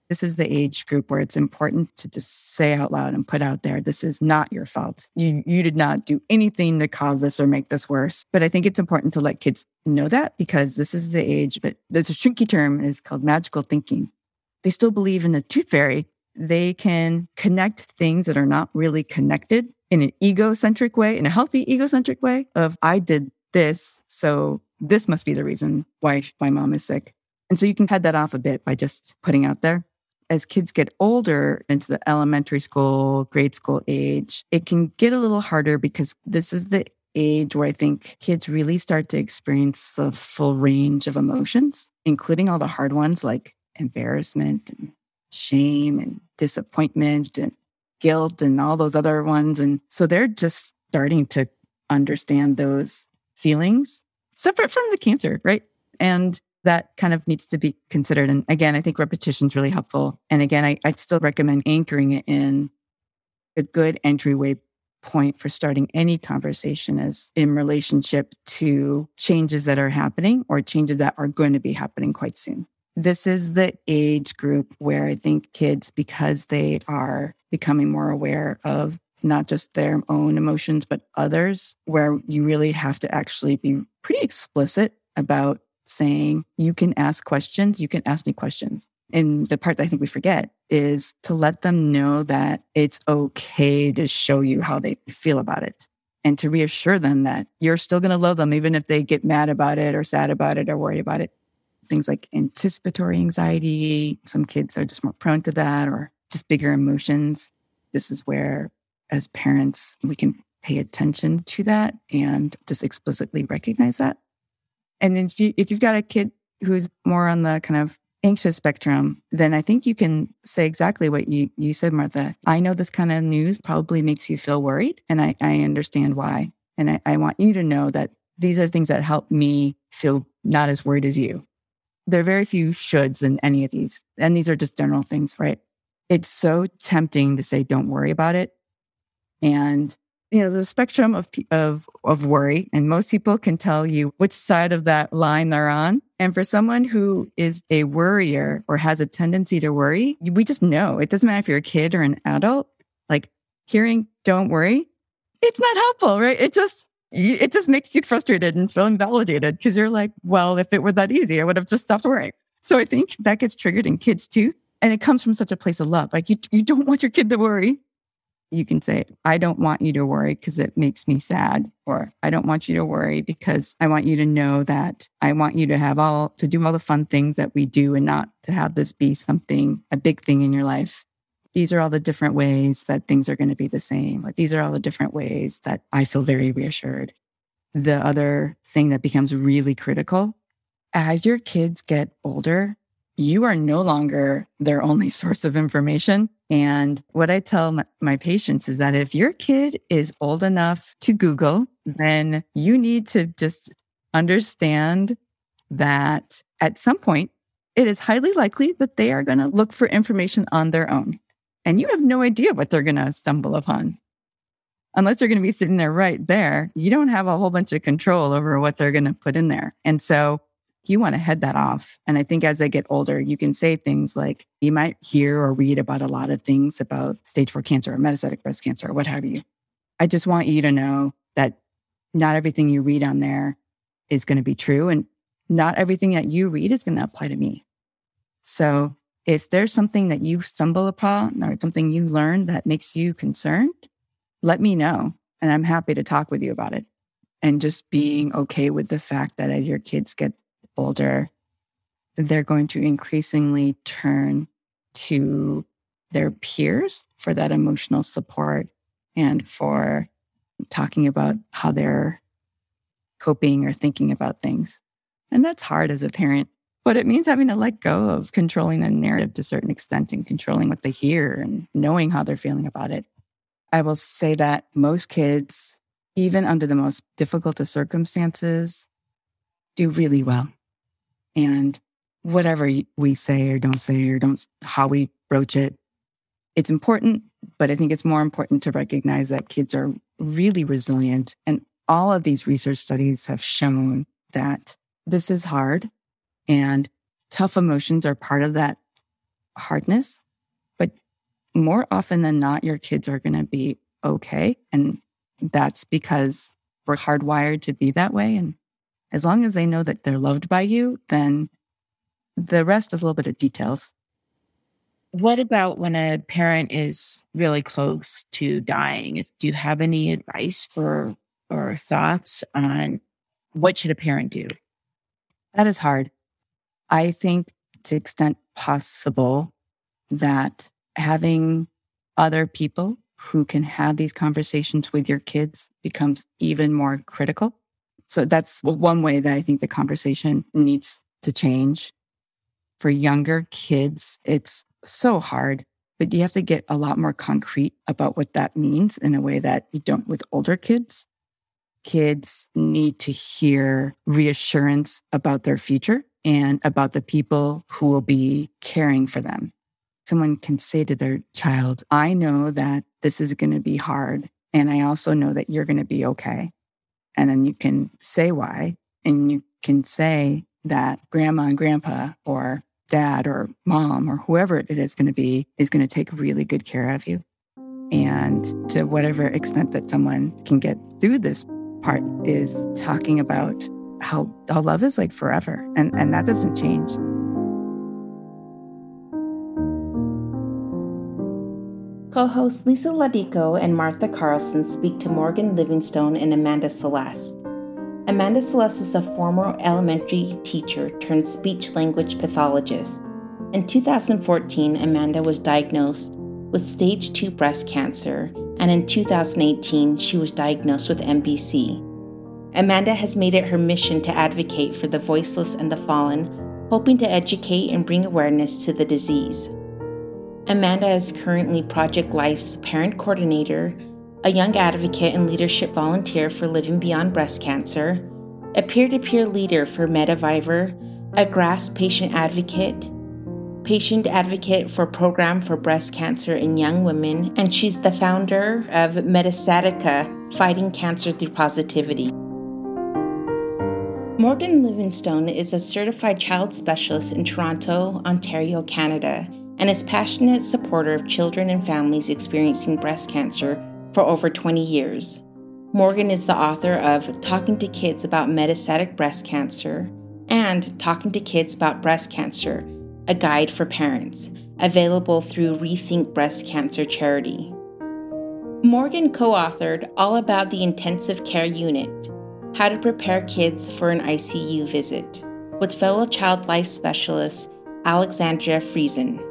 This is the age group where it's important to just say out loud and put out there, this is not your fault. You, you did not do anything to cause this or make this worse. But I think it's important to let kids know that because this is the age, but there's a shrinky term is called magical thinking. They still believe in the tooth fairy. They can connect things that are not really connected in an egocentric way, in a healthy egocentric way of I did this. So this must be the reason why my mom is sick. And so you can head that off a bit by just putting out there. As kids get older into the elementary school, grade school age, it can get a little harder because this is the age where I think kids really start to experience the full range of emotions, including all the hard ones like embarrassment and shame and disappointment and guilt and all those other ones. And so they're just starting to understand those feelings separate from the cancer, right? And that kind of needs to be considered. And again, I think repetition is really helpful. And again, I, I still recommend anchoring it in a good entryway point for starting any conversation is in relationship to changes that are happening or changes that are going to be happening quite soon. This is the age group where I think kids, because they are becoming more aware of not just their own emotions, but others, where you really have to actually be pretty explicit about saying, you can ask questions, you can ask me questions. And the part that I think we forget is to let them know that it's okay to show you how they feel about it and to reassure them that you're still going to love them, even if they get mad about it or sad about it or worried about it. Things like anticipatory anxiety, some kids are just more prone to that or just bigger emotions. This is where as parents, we can pay attention to that and just explicitly recognize that. And then if, you, if you've got a kid who's more on the kind of anxious spectrum, then I think you can say exactly what you, you said, Martha. I know this kind of news probably makes you feel worried, and I, I understand why. And I, I want you to know that these are things that help me feel not as worried as you. There are very few shoulds in any of these. And these are just general things, right? It's so tempting to say, don't worry about it. And you know, a spectrum of, of, of worry, and most people can tell you which side of that line they're on. And for someone who is a worrier or has a tendency to worry, we just know it doesn't matter if you're a kid or an adult, like hearing, don't worry, it's not helpful, right? It just, it just makes you frustrated and feel invalidated because you're like, well, if it were that easy, I would have just stopped worrying. So I think that gets triggered in kids too. And it comes from such a place of love. Like you, you don't want your kid to worry you can say, I don't want you to worry because it makes me sad. Or I don't want you to worry because I want you to know that I want you to have all, to do all the fun things that we do and not to have this be something, a big thing in your life. These are all the different ways that things are going to be the same. Or these are all the different ways that I feel very reassured. The other thing that becomes really critical as your kids get older, you are no longer their only source of information. And what I tell my, my, patients is that if your kid is old enough to Google, then you need to just understand that at some point, it is highly likely that they are going to look for information on their own. And you have no idea what they're going to stumble upon. Unless they're going to be sitting there right there, you don't have a whole bunch of control over what they're going to put in there. And so you want to head that off. And I think as I get older, you can say things like you might hear or read about a lot of things about stage four cancer or metastatic breast cancer or what have you. I just want you to know that not everything you read on there is going to be true. And not everything that you read is going to apply to me. So if there's something that you stumble upon or something you learn that makes you concerned, let me know. And I'm happy to talk with you about it. And just being okay with the fact that as your kids get older, they're going to increasingly turn to their peers for that emotional support and for talking about how they're coping or thinking about things. And that's hard as a parent, but it means having to let go of controlling the narrative to a certain extent and controlling what they hear and knowing how they're feeling about it. I will say that most kids, even under the most difficult of circumstances, do really well. And whatever we say or don't say or don't how we broach it, it's important, but I think it's more important to recognize that kids are really resilient. And all of these research studies have shown that this is hard and tough emotions are part of that hardness. But more often than not, your kids are going to be okay. And that's because we're hardwired to be that way. And as long as they know that they're loved by you, then the rest is a little bit of details. What about when a parent is really close to dying? Do you have any advice for or thoughts on what should a parent do? That is hard. I think to extent possible that having other people who can have these conversations with your kids becomes even more critical. So that's one way that I think the conversation needs to change. For younger kids, it's so hard, but you have to get a lot more concrete about what that means in a way that you don't with older kids. Kids need to hear reassurance about their future and about the people who will be caring for them. Someone can say to their child, I know that this is going to be hard. And I also know that you're going to be okay. And then you can say why. And you can say that grandma and grandpa or dad or mom or whoever it is going to be is going to take really good care of you. And to whatever extent that someone can get through this part is talking about how, how love is like forever. And, and that doesn't change. Co hosts Lisa Laudico and Martha Carlson speak to Morgan Livingstone and Amanda Celeste. Amanda Celeste is a former elementary teacher turned speech language pathologist. In 2014, Amanda was diagnosed with stage 2 breast cancer, and in 2018, she was diagnosed with MBC. Amanda has made it her mission to advocate for the voiceless and the fallen, hoping to educate and bring awareness to the disease. Amanda is currently Project Life's parent coordinator, a young advocate and leadership volunteer for Living Beyond Breast Cancer, a peer to peer leader for Mediviver, a GRASP patient advocate, patient advocate for Program for Breast Cancer in Young Women, and she's the founder of Metastatica Fighting Cancer Through Positivity. Morgan Livingstone is a certified child specialist in Toronto, Ontario, Canada, and is passionate supporter of children and families experiencing breast cancer for over 20 years. Morgan is the author of Talking to Kids About Metastatic Breast Cancer and Talking to Kids About Breast Cancer, a guide for parents, available through Rethink Breast Cancer Charity. Morgan co authored All About the Intensive Care Unit how to Prepare Kids for an ICU Visit with fellow child life specialist Alexandria Friesen.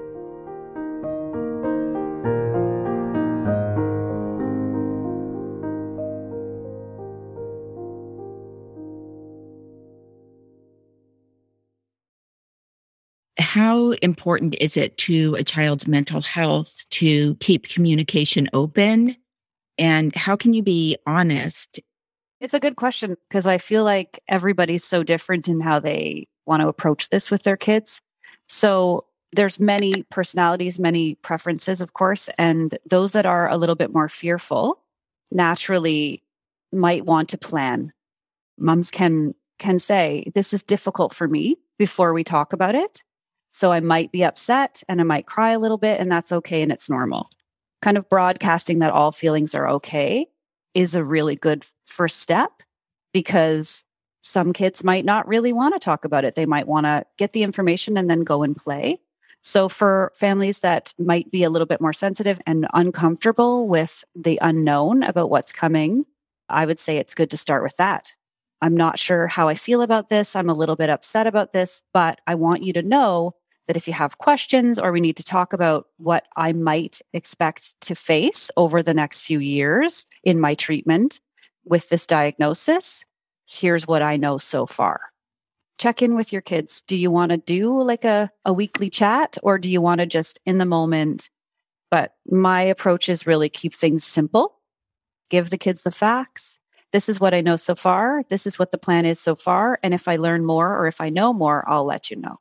Important is it to a child's mental health to keep communication open? And how can you be honest it's a good question because I feel like everybody's so different in how they want to approach this with their kids. So there's many personalities, many preferences, of course, and those that are a little bit more fearful naturally might want to plan. Mums can can say, This is difficult for me before we talk about it. So I might be upset and I might cry a little bit, and that's okay and it's normal. Kind of broadcasting that all feelings are okay is a really good first step because some kids might not really want to talk about it. They might want to get the information and then go and play. So, for families that might be a little bit more sensitive and uncomfortable with the unknown about what's coming, I would say it's good to start with that. I'm not sure how I feel about this. I'm a little bit upset about this, but I want you to know that if you have questions or we need to talk about what I might expect to face over the next few years in my treatment with this diagnosis, here's what I know so far check in with your kids. Do you want to do like a, a weekly chat or do you want to just in the moment? But my approach is really keep things simple, give the kids the facts. This is what I know so far. This is what the plan is so far. And if I learn more or if I know more, I'll let you know.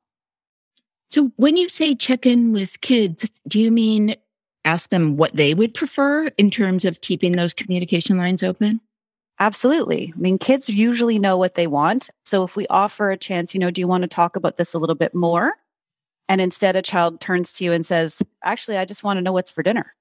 So when you say check in with kids, do you mean ask them what they would prefer in terms of keeping those communication lines open? Absolutely. I mean, kids usually know what they want. So if we offer a chance, you know, do you want to talk about this a little bit more? And instead, a child turns to you and says, Actually, I just want to know what's for dinner.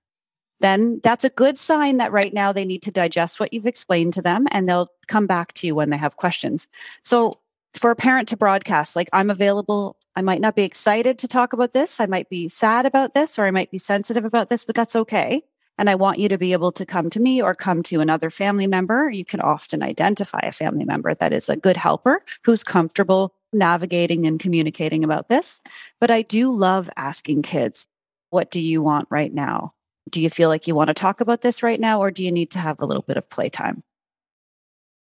Then that's a good sign that right now they need to digest what you've explained to them and they'll come back to you when they have questions. So for a parent to broadcast, like, I'm available. I might not be excited to talk about this. I might be sad about this or I might be sensitive about this, but that's okay. And I want you to be able to come to me or come to another family member. You can often identify a family member that is a good helper who's comfortable navigating and communicating about this. But I do love asking kids, what do you want right now? Do you feel like you want to talk about this right now, or do you need to have a little bit of playtime?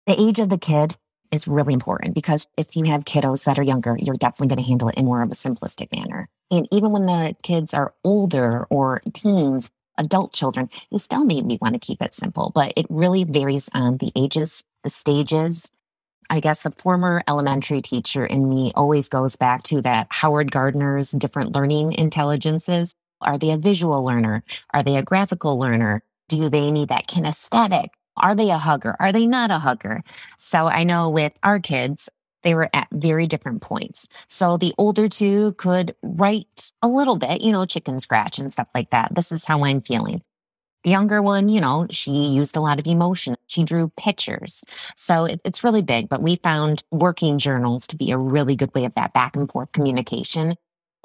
The age of the kid is really important because if you have kiddos that are younger, you're definitely going to handle it in more of a simplistic manner. And even when the kids are older or teens, adult children, you still maybe want to keep it simple, but it really varies on the ages, the stages. I guess the former elementary teacher in me always goes back to that Howard Gardner's different learning intelligences. Are they a visual learner? Are they a graphical learner? Do they need that kinesthetic? Are they a hugger? Are they not a hugger? So I know with our kids, they were at very different points. So the older two could write a little bit, you know, chicken scratch and stuff like that. This is how I'm feeling. The younger one, you know, she used a lot of emotion. She drew pictures. So it, it's really big, but we found working journals to be a really good way of that back and forth communication.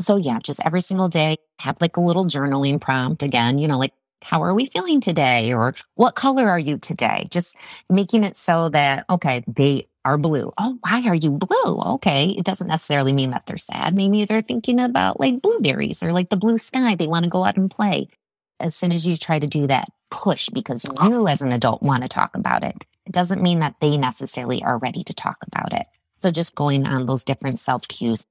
So yeah, just every single day, have like a little journaling prompt again, you know, like, how are we feeling today? Or what color are you today? Just making it so that, okay, they are blue. Oh, why are you blue? Okay. It doesn't necessarily mean that they're sad. Maybe they're thinking about like blueberries or like the blue sky. They want to go out and play. As soon as you try to do that push because you as an adult want to talk about it, it doesn't mean that they necessarily are ready to talk about it. So just going on those different self cues.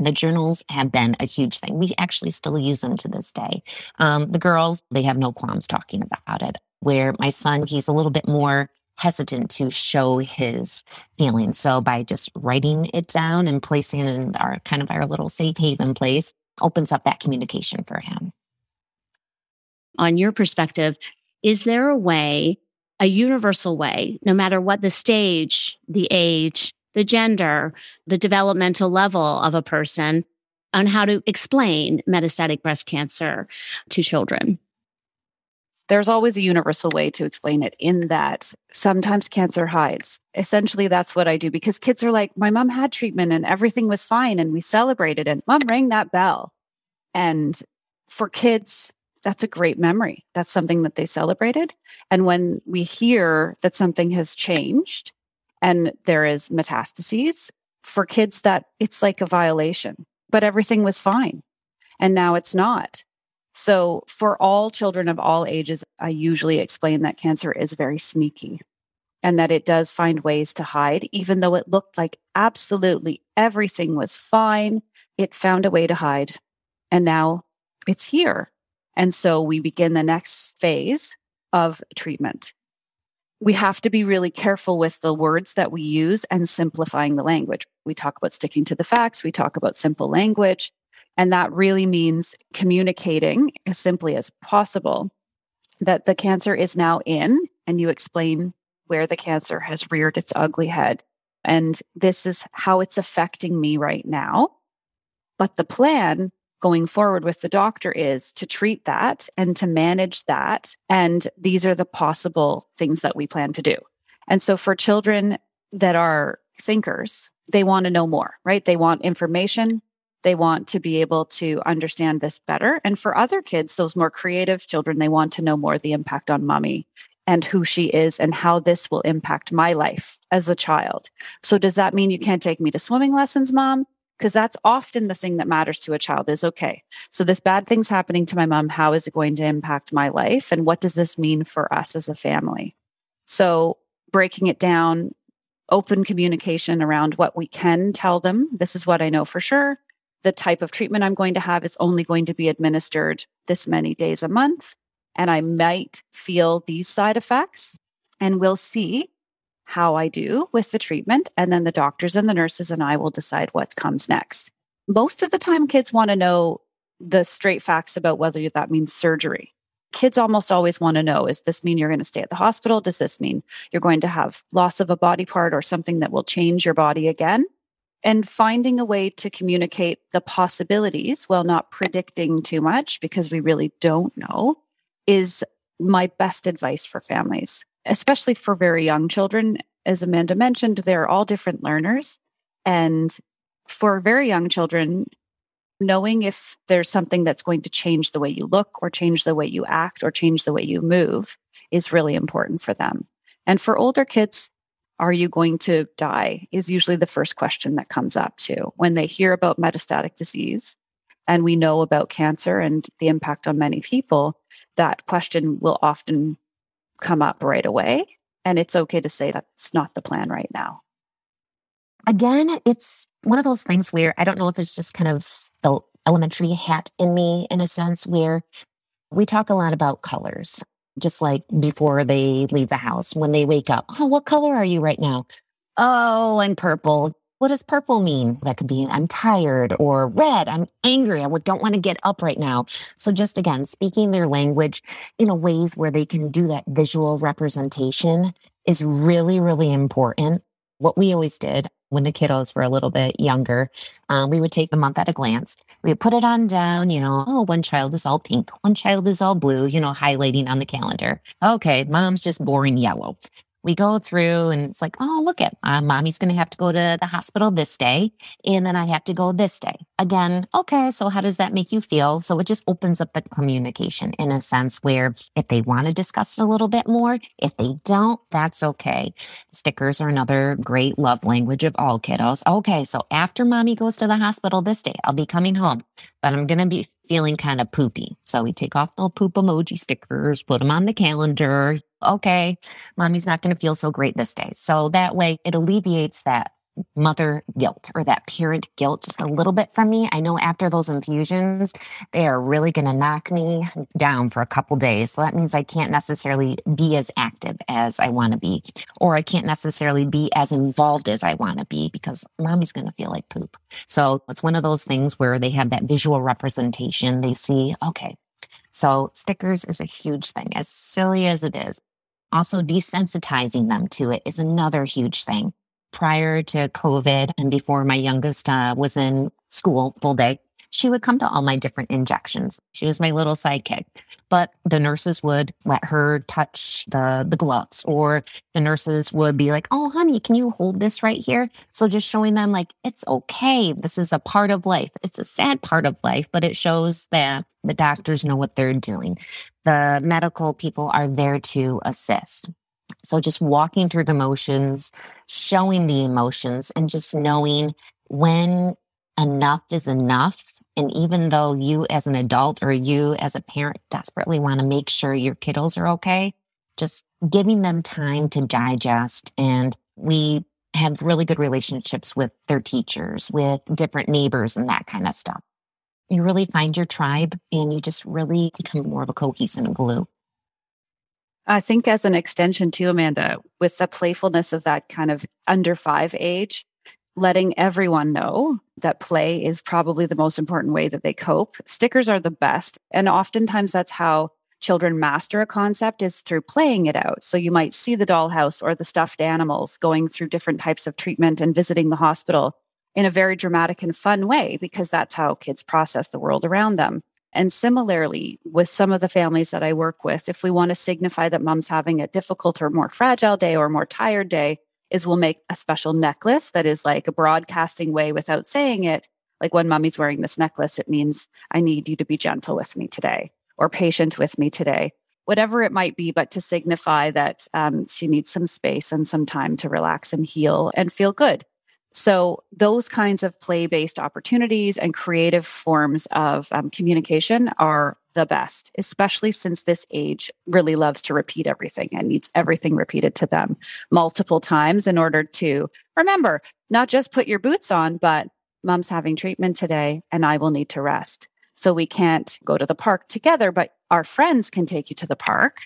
The journals have been a huge thing. We actually still use them to this day. Um, the girls, they have no qualms talking about it. Where my son, he's a little bit more hesitant to show his feelings. So by just writing it down and placing it in our kind of our little safe haven place opens up that communication for him. On your perspective, is there a way, a universal way, no matter what the stage, the age, the gender, the developmental level of a person, on how to explain metastatic breast cancer to children? there's always a universal way to explain it in that sometimes cancer hides. Essentially, that's what I do because kids are like, my mom had treatment and everything was fine and we celebrated and mom rang that bell. And for kids, that's a great memory. That's something that they celebrated. And when we hear that something has changed and there is metastases, for kids that it's like a violation, but everything was fine. And now it's not. So, for all children of all ages, I usually explain that cancer is very sneaky and that it does find ways to hide, even though it looked like absolutely everything was fine. It found a way to hide. And now it's here. And so we begin the next phase of treatment. We have to be really careful with the words that we use and simplifying the language. We talk about sticking to the facts, we talk about simple language. And that really means communicating as simply as possible that the cancer is now in, and you explain where the cancer has reared its ugly head. And this is how it's affecting me right now. But the plan going forward with the doctor is to treat that and to manage that. And these are the possible things that we plan to do. And so for children that are thinkers, they want to know more, right? They want information. They want to be able to understand this better. And for other kids, those more creative children, they want to know more the impact on mommy and who she is and how this will impact my life as a child. So does that mean you can't take me to swimming lessons, mom? Because that's often the thing that matters to a child is okay so this bad thing's happening to my mom. How is it going to impact my life? And what does this mean for us as a family? So breaking it down open communication around what we can tell them. This is what i know for sure. The type of treatment i'm going to have is only going to be administered this many days a month and i might feel these side effects and we'll see how I do with the treatment. And then the doctors and the nurses and I will decide what comes next. Most of the time, kids want to know the straight facts about whether that means surgery. Kids almost always want to know Does this mean you're going to stay at the hospital? Does this mean you're going to have loss of a body part or something that will change your body again? And finding a way to communicate the possibilities while not predicting too much because we really don't know is my best advice for families especially for very young children. As Amanda mentioned, they're all different learners. And for very young children, knowing if there's something that's going to change the way you look or change the way you act or change the way you move is really important for them. And for older kids, are you going to die? Is usually the first question that comes up too. When they hear about metastatic disease and we know about cancer and the impact on many people, that question will often come up right away. And it's okay to say that's not the plan right now. Again, it's one of those things where I don't know if it's just kind of the elementary hat in me, in a sense, where we talk a lot about colors, just like before they leave the house, when they wake up. Oh, what color are you right now? Oh, I'm purple. What does purple mean? That could be I'm tired or red. I'm angry. I don't want to get up right now. So just again, speaking their language in a ways where they can do that visual representation is really, really important. What we always did when the kiddos were a little bit younger, um, we would take the month at a glance. We would put it on down, you know, oh, one child is all pink, one child is all blue, you know, highlighting on the calendar. Okay, mom's just boring yellow we go through and it's like, oh, look at uh, mommy's going to have to go to the hospital this day. And then I have to go this day. Again, okay, so how does that make you feel? So it just opens up the communication in a sense where if they want to discuss it a little bit more, if they don't, that's okay. Stickers are another great love language of all kiddos. Okay, so after mommy goes to the hospital this day, I'll be coming home, but I'm going to be feeling kind of poopy. So we take off the poop emoji stickers, put them on the calendar, okay, mommy's not going to feel so great this day. So that way it alleviates that mother guilt or that parent guilt just a little bit from me. I know after those infusions, they are really going to knock me down for a couple days. So that means I can't necessarily be as active as I want to be, or I can't necessarily be as involved as I want to be because mommy's going to feel like poop. So it's one of those things where they have that visual representation. They see, okay, so stickers is a huge thing, as silly as it is. Also, desensitizing them to it is another huge thing. Prior to COVID and before my youngest uh, was in school full day, she would come to all my different injections. She was my little sidekick. But the nurses would let her touch the, the gloves or the nurses would be like, Oh, honey, can you hold this right here? So just showing them like, it's okay. This is a part of life. It's a sad part of life, but it shows that the doctors know what they're doing. The medical people are there to assist. So just walking through the motions, showing the emotions and just knowing when enough is enough and even though you as an adult or you as a parent desperately want to make sure your kiddos are okay, just giving them time to digest. And we have really good relationships with their teachers, with different neighbors and that kind of stuff. You really find your tribe and you just really become more of a cohesive glue. I think as an extension too, Amanda, with the playfulness of that kind of under five age, letting everyone know that play is probably the most important way that they cope. Stickers are the best. And oftentimes that's how children master a concept is through playing it out. So you might see the dollhouse or the stuffed animals going through different types of treatment and visiting the hospital in a very dramatic and fun way because that's how kids process the world around them. And similarly, with some of the families that I work with, if we want to signify that mom's having a difficult or more fragile day or more tired day, is we'll make a special necklace that is like a broadcasting way without saying it. Like when mommy's wearing this necklace, it means I need you to be gentle with me today or patient with me today, whatever it might be, but to signify that um, she needs some space and some time to relax and heal and feel good. So, those kinds of play based opportunities and creative forms of um, communication are the best, especially since this age really loves to repeat everything and needs everything repeated to them multiple times in order to remember, not just put your boots on, but mom's having treatment today and I will need to rest. So, we can't go to the park together, but our friends can take you to the park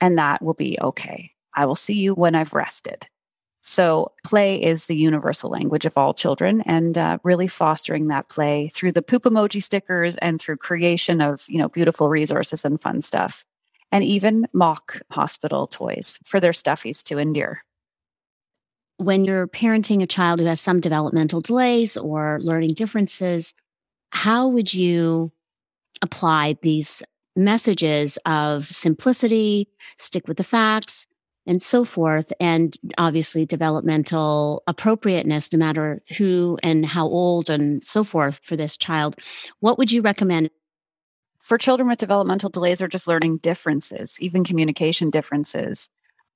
and that will be okay. I will see you when I've rested. So, play is the universal language of all children, and uh, really fostering that play through the poop emoji stickers and through creation of you know beautiful resources and fun stuff, and even mock hospital toys for their stuffies to endear. When you're parenting a child who has some developmental delays or learning differences, how would you apply these messages of simplicity, stick with the facts, and so forth. And obviously developmental appropriateness, no matter who and how old and so forth for this child. What would you recommend? For children with developmental delays or just learning differences, even communication differences,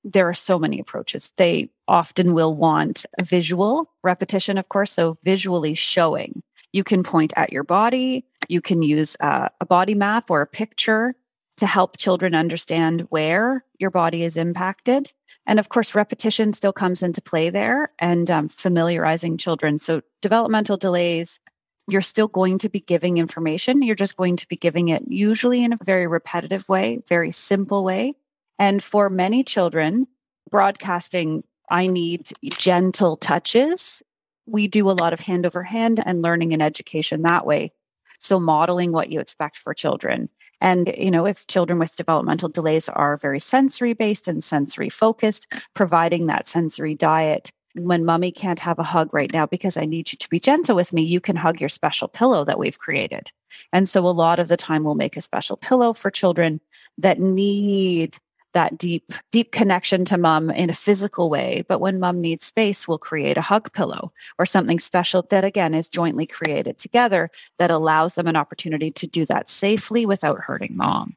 there are so many approaches. They often will want visual repetition, of course. So visually showing. You can point at your body. You can use uh, a body map or a picture to help children understand where your body is impacted. And of course, repetition still comes into play there and um, familiarizing children. So, developmental delays, you're still going to be giving information. You're just going to be giving it usually in a very repetitive way, very simple way. And for many children, broadcasting, I need gentle touches. We do a lot of hand over hand and learning and education that way. So modeling what you expect for children. And, you know, if children with developmental delays are very sensory based and sensory focused, providing that sensory diet. When mommy can't have a hug right now because I need you to be gentle with me, you can hug your special pillow that we've created. And so a lot of the time we'll make a special pillow for children that need that deep, deep connection to mom in a physical way. But when mom needs space, we'll create a hug pillow or something special that again is jointly created together that allows them an opportunity to do that safely without hurting mom.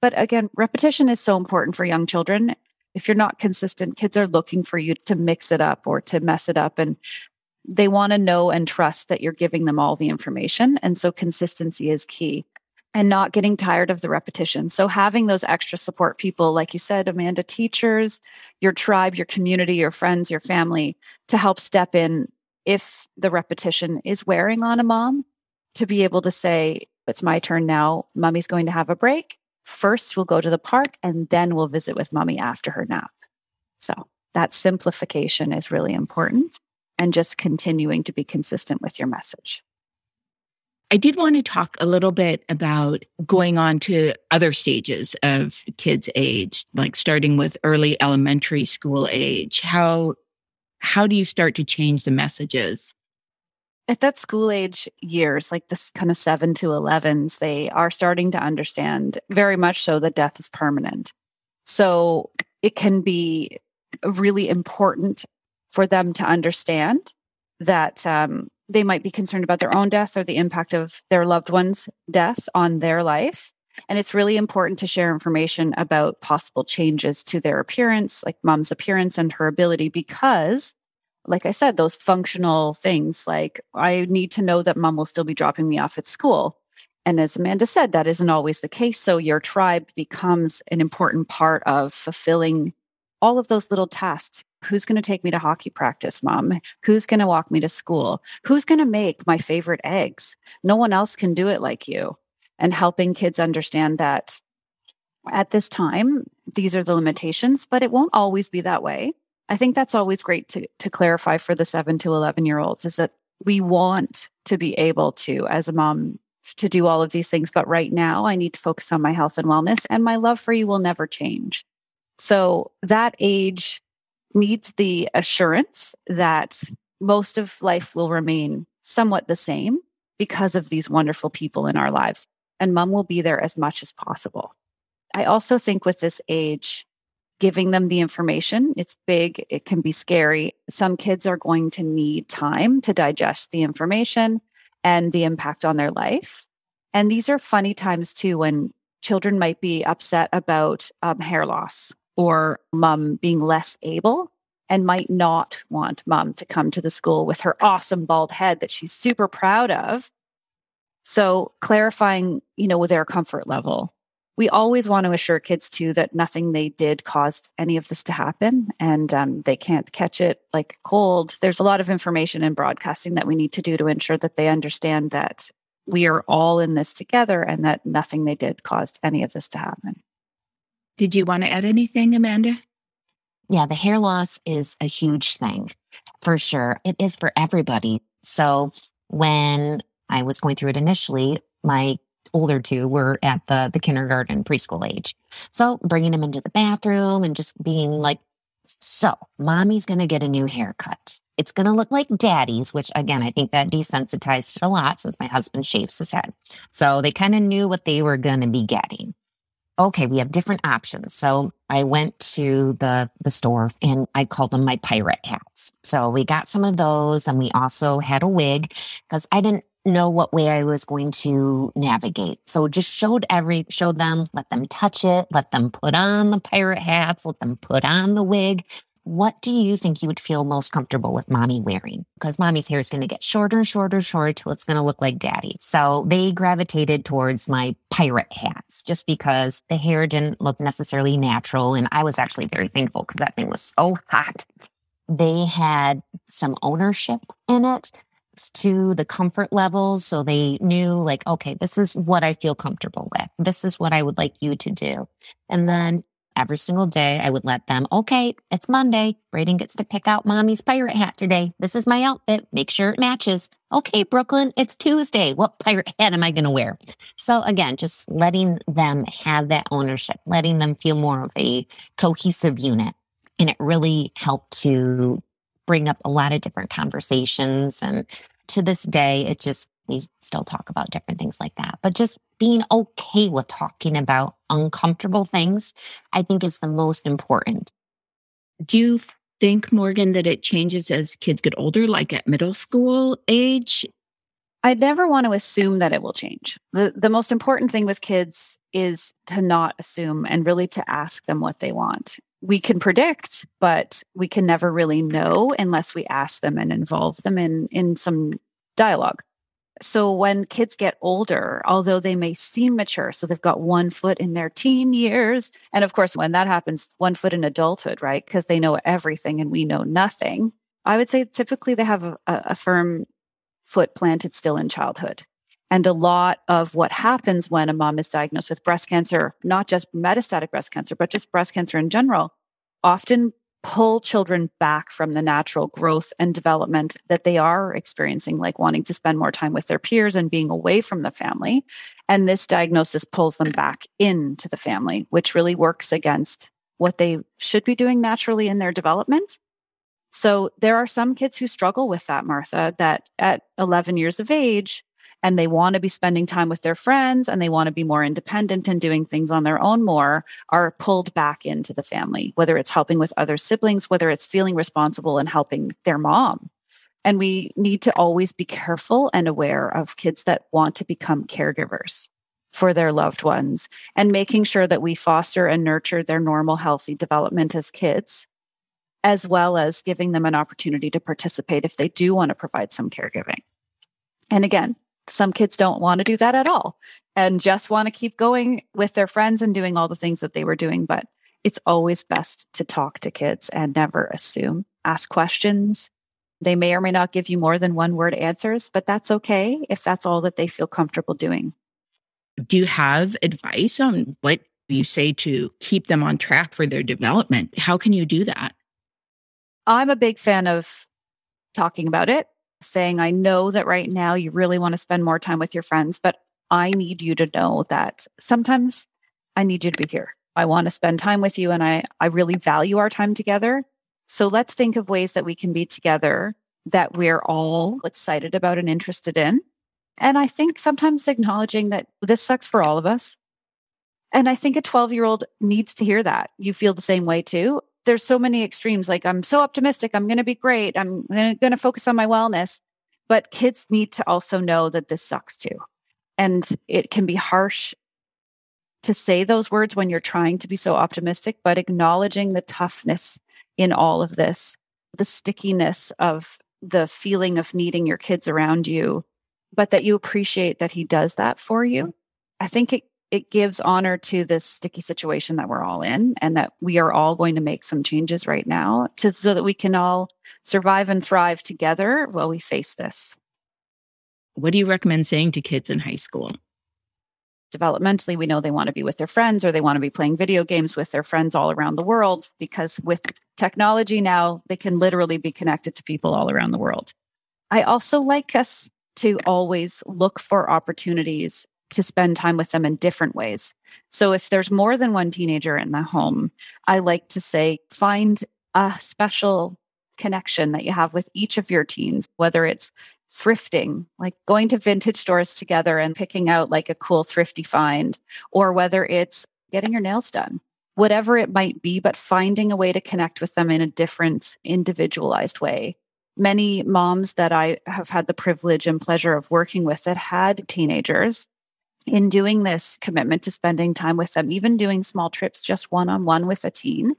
But again, repetition is so important for young children. If you're not consistent, kids are looking for you to mix it up or to mess it up. And they want to know and trust that you're giving them all the information. And so consistency is key and not getting tired of the repetition. So having those extra support people, like you said, Amanda, teachers, your tribe, your community, your friends, your family to help step in if the repetition is wearing on a mom to be able to say, it's my turn now. Mummy's going to have a break. First, we'll go to the park and then we'll visit with mummy after her nap. So that simplification is really important and just continuing to be consistent with your message. I did want to talk a little bit about going on to other stages of kids' age, like starting with early elementary school age. How how do you start to change the messages? At that school age years, like this kind of seven to 11s, they are starting to understand very much so that death is permanent. So it can be really important for them to understand that um, they might be concerned about their own death or the impact of their loved one's death on their life. And it's really important to share information about possible changes to their appearance, like mom's appearance and her ability, because, like I said, those functional things, like I need to know that mom will still be dropping me off at school. And as Amanda said, that isn't always the case. So your tribe becomes an important part of fulfilling all of those little tasks. Who's going to take me to hockey practice, mom? Who's going to walk me to school? Who's going to make my favorite eggs? No one else can do it like you. And helping kids understand that at this time, these are the limitations, but it won't always be that way. I think that's always great to, to clarify for the seven to 11 year olds is that we want to be able to, as a mom, to do all of these things, but right now I need to focus on my health and wellness, and my love for you will never change. So that age needs the assurance that most of life will remain somewhat the same because of these wonderful people in our lives. And mom will be there as much as possible. I also think with this age, giving them the information, it's big, it can be scary. Some kids are going to need time to digest the information and the impact on their life. And these are funny times too when children might be upset about um, hair loss or mom being less able and might not want mom to come to the school with her awesome bald head that she's super proud of. So clarifying, you know, with their comfort level. We always want to assure kids too that nothing they did caused any of this to happen and um, they can't catch it like cold. There's a lot of information in broadcasting that we need to do to ensure that they understand that we are all in this together and that nothing they did caused any of this to happen. Did you want to add anything, Amanda? Yeah, the hair loss is a huge thing for sure. It is for everybody. So when I was going through it initially, my older two were at the, the kindergarten preschool age. So bringing them into the bathroom and just being like, so mommy's going to get a new haircut. It's going to look like daddy's, which again, I think that desensitized it a lot since my husband shaves his head. So they kind of knew what they were going to be getting okay, we have different options. So I went to the, the store and I called them my pirate hats. So we got some of those and we also had a wig because I didn't know what way I was going to navigate. So just showed every, showed them, let them touch it, let them put on the pirate hats, let them put on the wig what do you think you would feel most comfortable with mommy wearing? Because mommy's hair is going to get shorter and shorter shorter till it's going to look like daddy. So they gravitated towards my pirate hats just because the hair didn't look necessarily natural. And I was actually very thankful because that thing was so hot. They had some ownership in it to the comfort levels. So they knew like, okay, this is what I feel comfortable with. This is what I would like you to do. And then every single day I would let them, okay, it's Monday. Braden gets to pick out mommy's pirate hat today. This is my outfit. Make sure it matches. Okay, Brooklyn, it's Tuesday. What pirate hat am I going to wear? So again, just letting them have that ownership, letting them feel more of a cohesive unit. And it really helped to bring up a lot of different conversations. And to this day, it just we still talk about different things like that. But just being okay with talking about uncomfortable things, I think is the most important. Do you think, Morgan, that it changes as kids get older, like at middle school age? I never want to assume that it will change. The the most important thing with kids is to not assume and really to ask them what they want. We can predict, but we can never really know unless we ask them and involve them in in some dialogue. So when kids get older, although they may seem mature, so they've got one foot in their teen years. And of course, when that happens, one foot in adulthood, right? Because they know everything and we know nothing. I would say typically they have a, a firm foot planted still in childhood. And a lot of what happens when a mom is diagnosed with breast cancer, not just metastatic breast cancer, but just breast cancer in general, often pull children back from the natural growth and development that they are experiencing, like wanting to spend more time with their peers and being away from the family. And this diagnosis pulls them back into the family, which really works against what they should be doing naturally in their development. So there are some kids who struggle with that, Martha, that at 11 years of age, and they want to be spending time with their friends and they want to be more independent and doing things on their own more are pulled back into the family, whether it's helping with other siblings, whether it's feeling responsible and helping their mom. And we need to always be careful and aware of kids that want to become caregivers for their loved ones and making sure that we foster and nurture their normal, healthy development as kids, as well as giving them an opportunity to participate if they do want to provide some caregiving. And again, some kids don't want to do that at all and just want to keep going with their friends and doing all the things that they were doing. But it's always best to talk to kids and never assume, ask questions. They may or may not give you more than one word answers, but that's okay if that's all that they feel comfortable doing. Do you have advice on what you say to keep them on track for their development? How can you do that? I'm a big fan of talking about it saying, I know that right now you really want to spend more time with your friends, but I need you to know that sometimes I need you to be here. I want to spend time with you and I, I really value our time together. So let's think of ways that we can be together that we're all excited about and interested in. And I think sometimes acknowledging that this sucks for all of us. And I think a 12 year old needs to hear that. You feel the same way too. There's so many extremes. Like, I'm so optimistic. I'm going to be great. I'm going to focus on my wellness. But kids need to also know that this sucks too. And it can be harsh to say those words when you're trying to be so optimistic, but acknowledging the toughness in all of this, the stickiness of the feeling of needing your kids around you, but that you appreciate that he does that for you. I think it, it gives honor to this sticky situation that we're all in and that we are all going to make some changes right now to so that we can all survive and thrive together while we face this. What do you recommend saying to kids in high school? developmentally we know they want to be with their friends or they want to be playing video games with their friends all around the world because with technology now they can literally be connected to people all around the world i also like us to always look for opportunities to spend time with them in different ways so if there's more than one teenager in the home i like to say find a special connection that you have with each of your teens whether it's thrifting, like going to vintage stores together and picking out like a cool thrifty find, or whether it's getting your nails done, whatever it might be, but finding a way to connect with them in a different, individualized way. Many moms that I have had the privilege and pleasure of working with that had teenagers in doing this commitment to spending time with them, even doing small trips just one on one with a teen,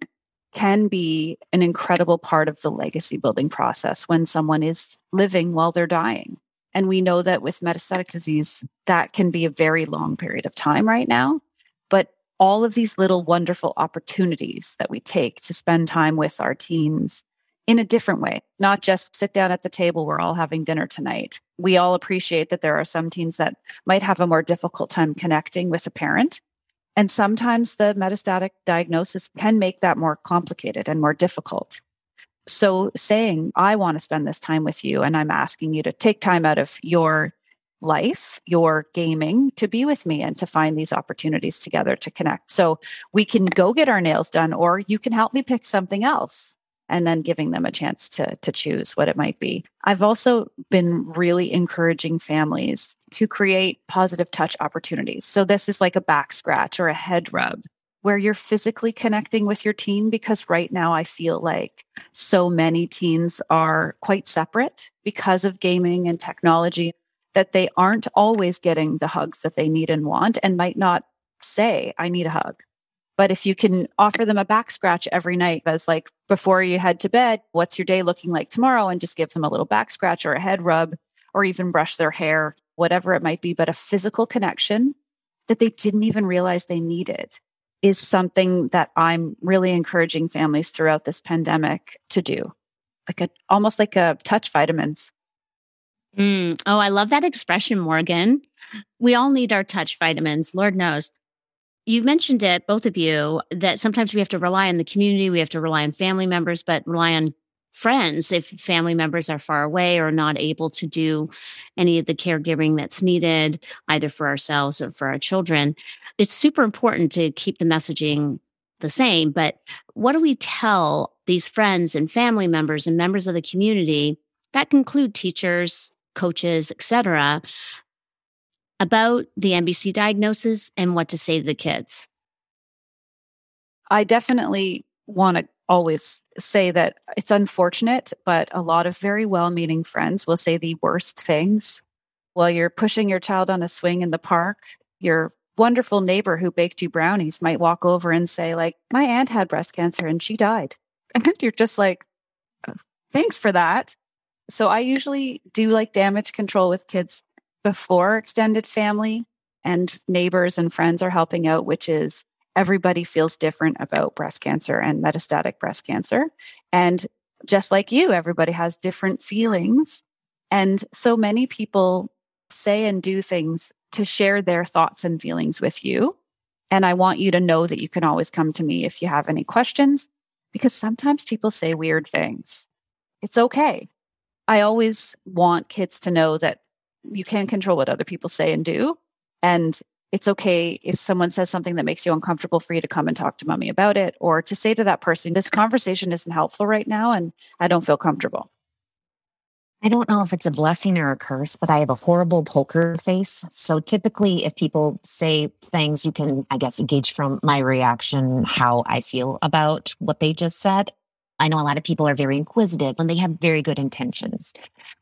can be an incredible part of the legacy building process when someone is living while they're dying. And we know that with metastatic disease, that can be a very long period of time right now. But all of these little wonderful opportunities that we take to spend time with our teens in a different way, not just sit down at the table, we're all having dinner tonight. We all appreciate that there are some teens that might have a more difficult time connecting with a parent. And sometimes the metastatic diagnosis can make that more complicated and more difficult. So saying, I want to spend this time with you, and I'm asking you to take time out of your life, your gaming to be with me and to find these opportunities together to connect. So we can go get our nails done, or you can help me pick something else and then giving them a chance to, to choose what it might be. I've also been really encouraging families to create positive touch opportunities. So this is like a back scratch or a head rub where you're physically connecting with your teen because right now I feel like so many teens are quite separate because of gaming and technology that they aren't always getting the hugs that they need and want and might not say, I need a hug. But if you can offer them a back scratch every night as like before you head to bed, what's your day looking like tomorrow? And just give them a little back scratch or a head rub or even brush their hair, whatever it might be, but a physical connection that they didn't even realize they needed is something that I'm really encouraging families throughout this pandemic to do. Like a almost like a touch vitamins. Mm. Oh, I love that expression, Morgan. We all need our touch vitamins, Lord knows you mentioned it, both of you, that sometimes we have to rely on the community, we have to rely on family members, but rely on friends if family members are far away or not able to do any of the caregiving that's needed, either for ourselves or for our children. It's super important to keep the messaging the same, but what do we tell these friends and family members and members of the community that include teachers, coaches, etc., about the MBC diagnosis and what to say to the kids? I definitely want to always say that it's unfortunate, but a lot of very well meaning friends will say the worst things. While you're pushing your child on a swing in the park, your wonderful neighbor who baked you brownies might walk over and say, like, my aunt had breast cancer and she died. And you're just like, oh, thanks for that. So I usually do like damage control with kids before extended family and neighbors and friends are helping out, which is everybody feels different about breast cancer and metastatic breast cancer. And just like you, everybody has different feelings. And so many people say and do things to share their thoughts and feelings with you. And I want you to know that you can always come to me if you have any questions, because sometimes people say weird things. It's okay. I always want kids to know that you can't control what other people say and do, And it's okay if someone says something that makes you uncomfortable for you to come and talk to mommy about it or to say to that person, this conversation isn't helpful right now and I don't feel comfortable. I don't know if it's a blessing or a curse, but I have a horrible poker face. So typically, if people say things, you can, I guess, gauge from my reaction how I feel about what they just said. I know a lot of people are very inquisitive and they have very good intentions.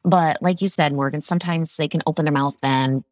But like you said, Morgan, sometimes they can open their mouth and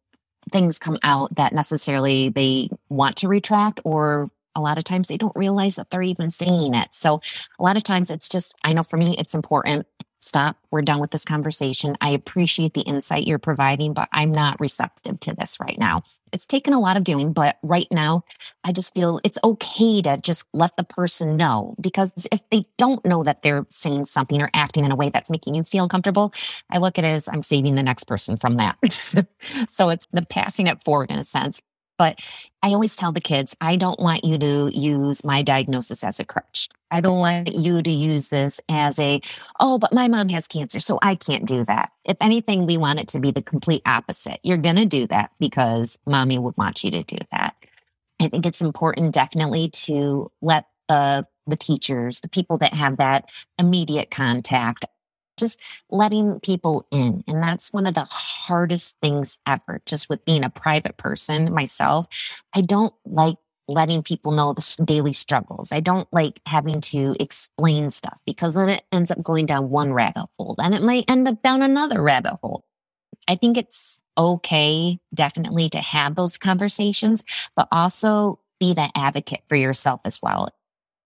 things come out that necessarily they want to retract or a lot of times they don't realize that they're even saying it. So a lot of times it's just, I know for me, it's important stop. We're done with this conversation. I appreciate the insight you're providing, but I'm not receptive to this right now. It's taken a lot of doing, but right now, I just feel it's okay to just let the person know because if they don't know that they're saying something or acting in a way that's making you feel comfortable, I look at it as I'm saving the next person from that. so it's the passing it forward in a sense. But I always tell the kids, I don't want you to use my diagnosis as a crutch. I don't want you to use this as a, oh, but my mom has cancer, so I can't do that. If anything, we want it to be the complete opposite. You're going to do that because mommy would want you to do that. I think it's important definitely to let the the teachers, the people that have that immediate contact just letting people in. And that's one of the hardest things ever, just with being a private person myself. I don't like letting people know the daily struggles. I don't like having to explain stuff because then it ends up going down one rabbit hole and it might end up down another rabbit hole. I think it's okay, definitely, to have those conversations, but also be that advocate for yourself as well.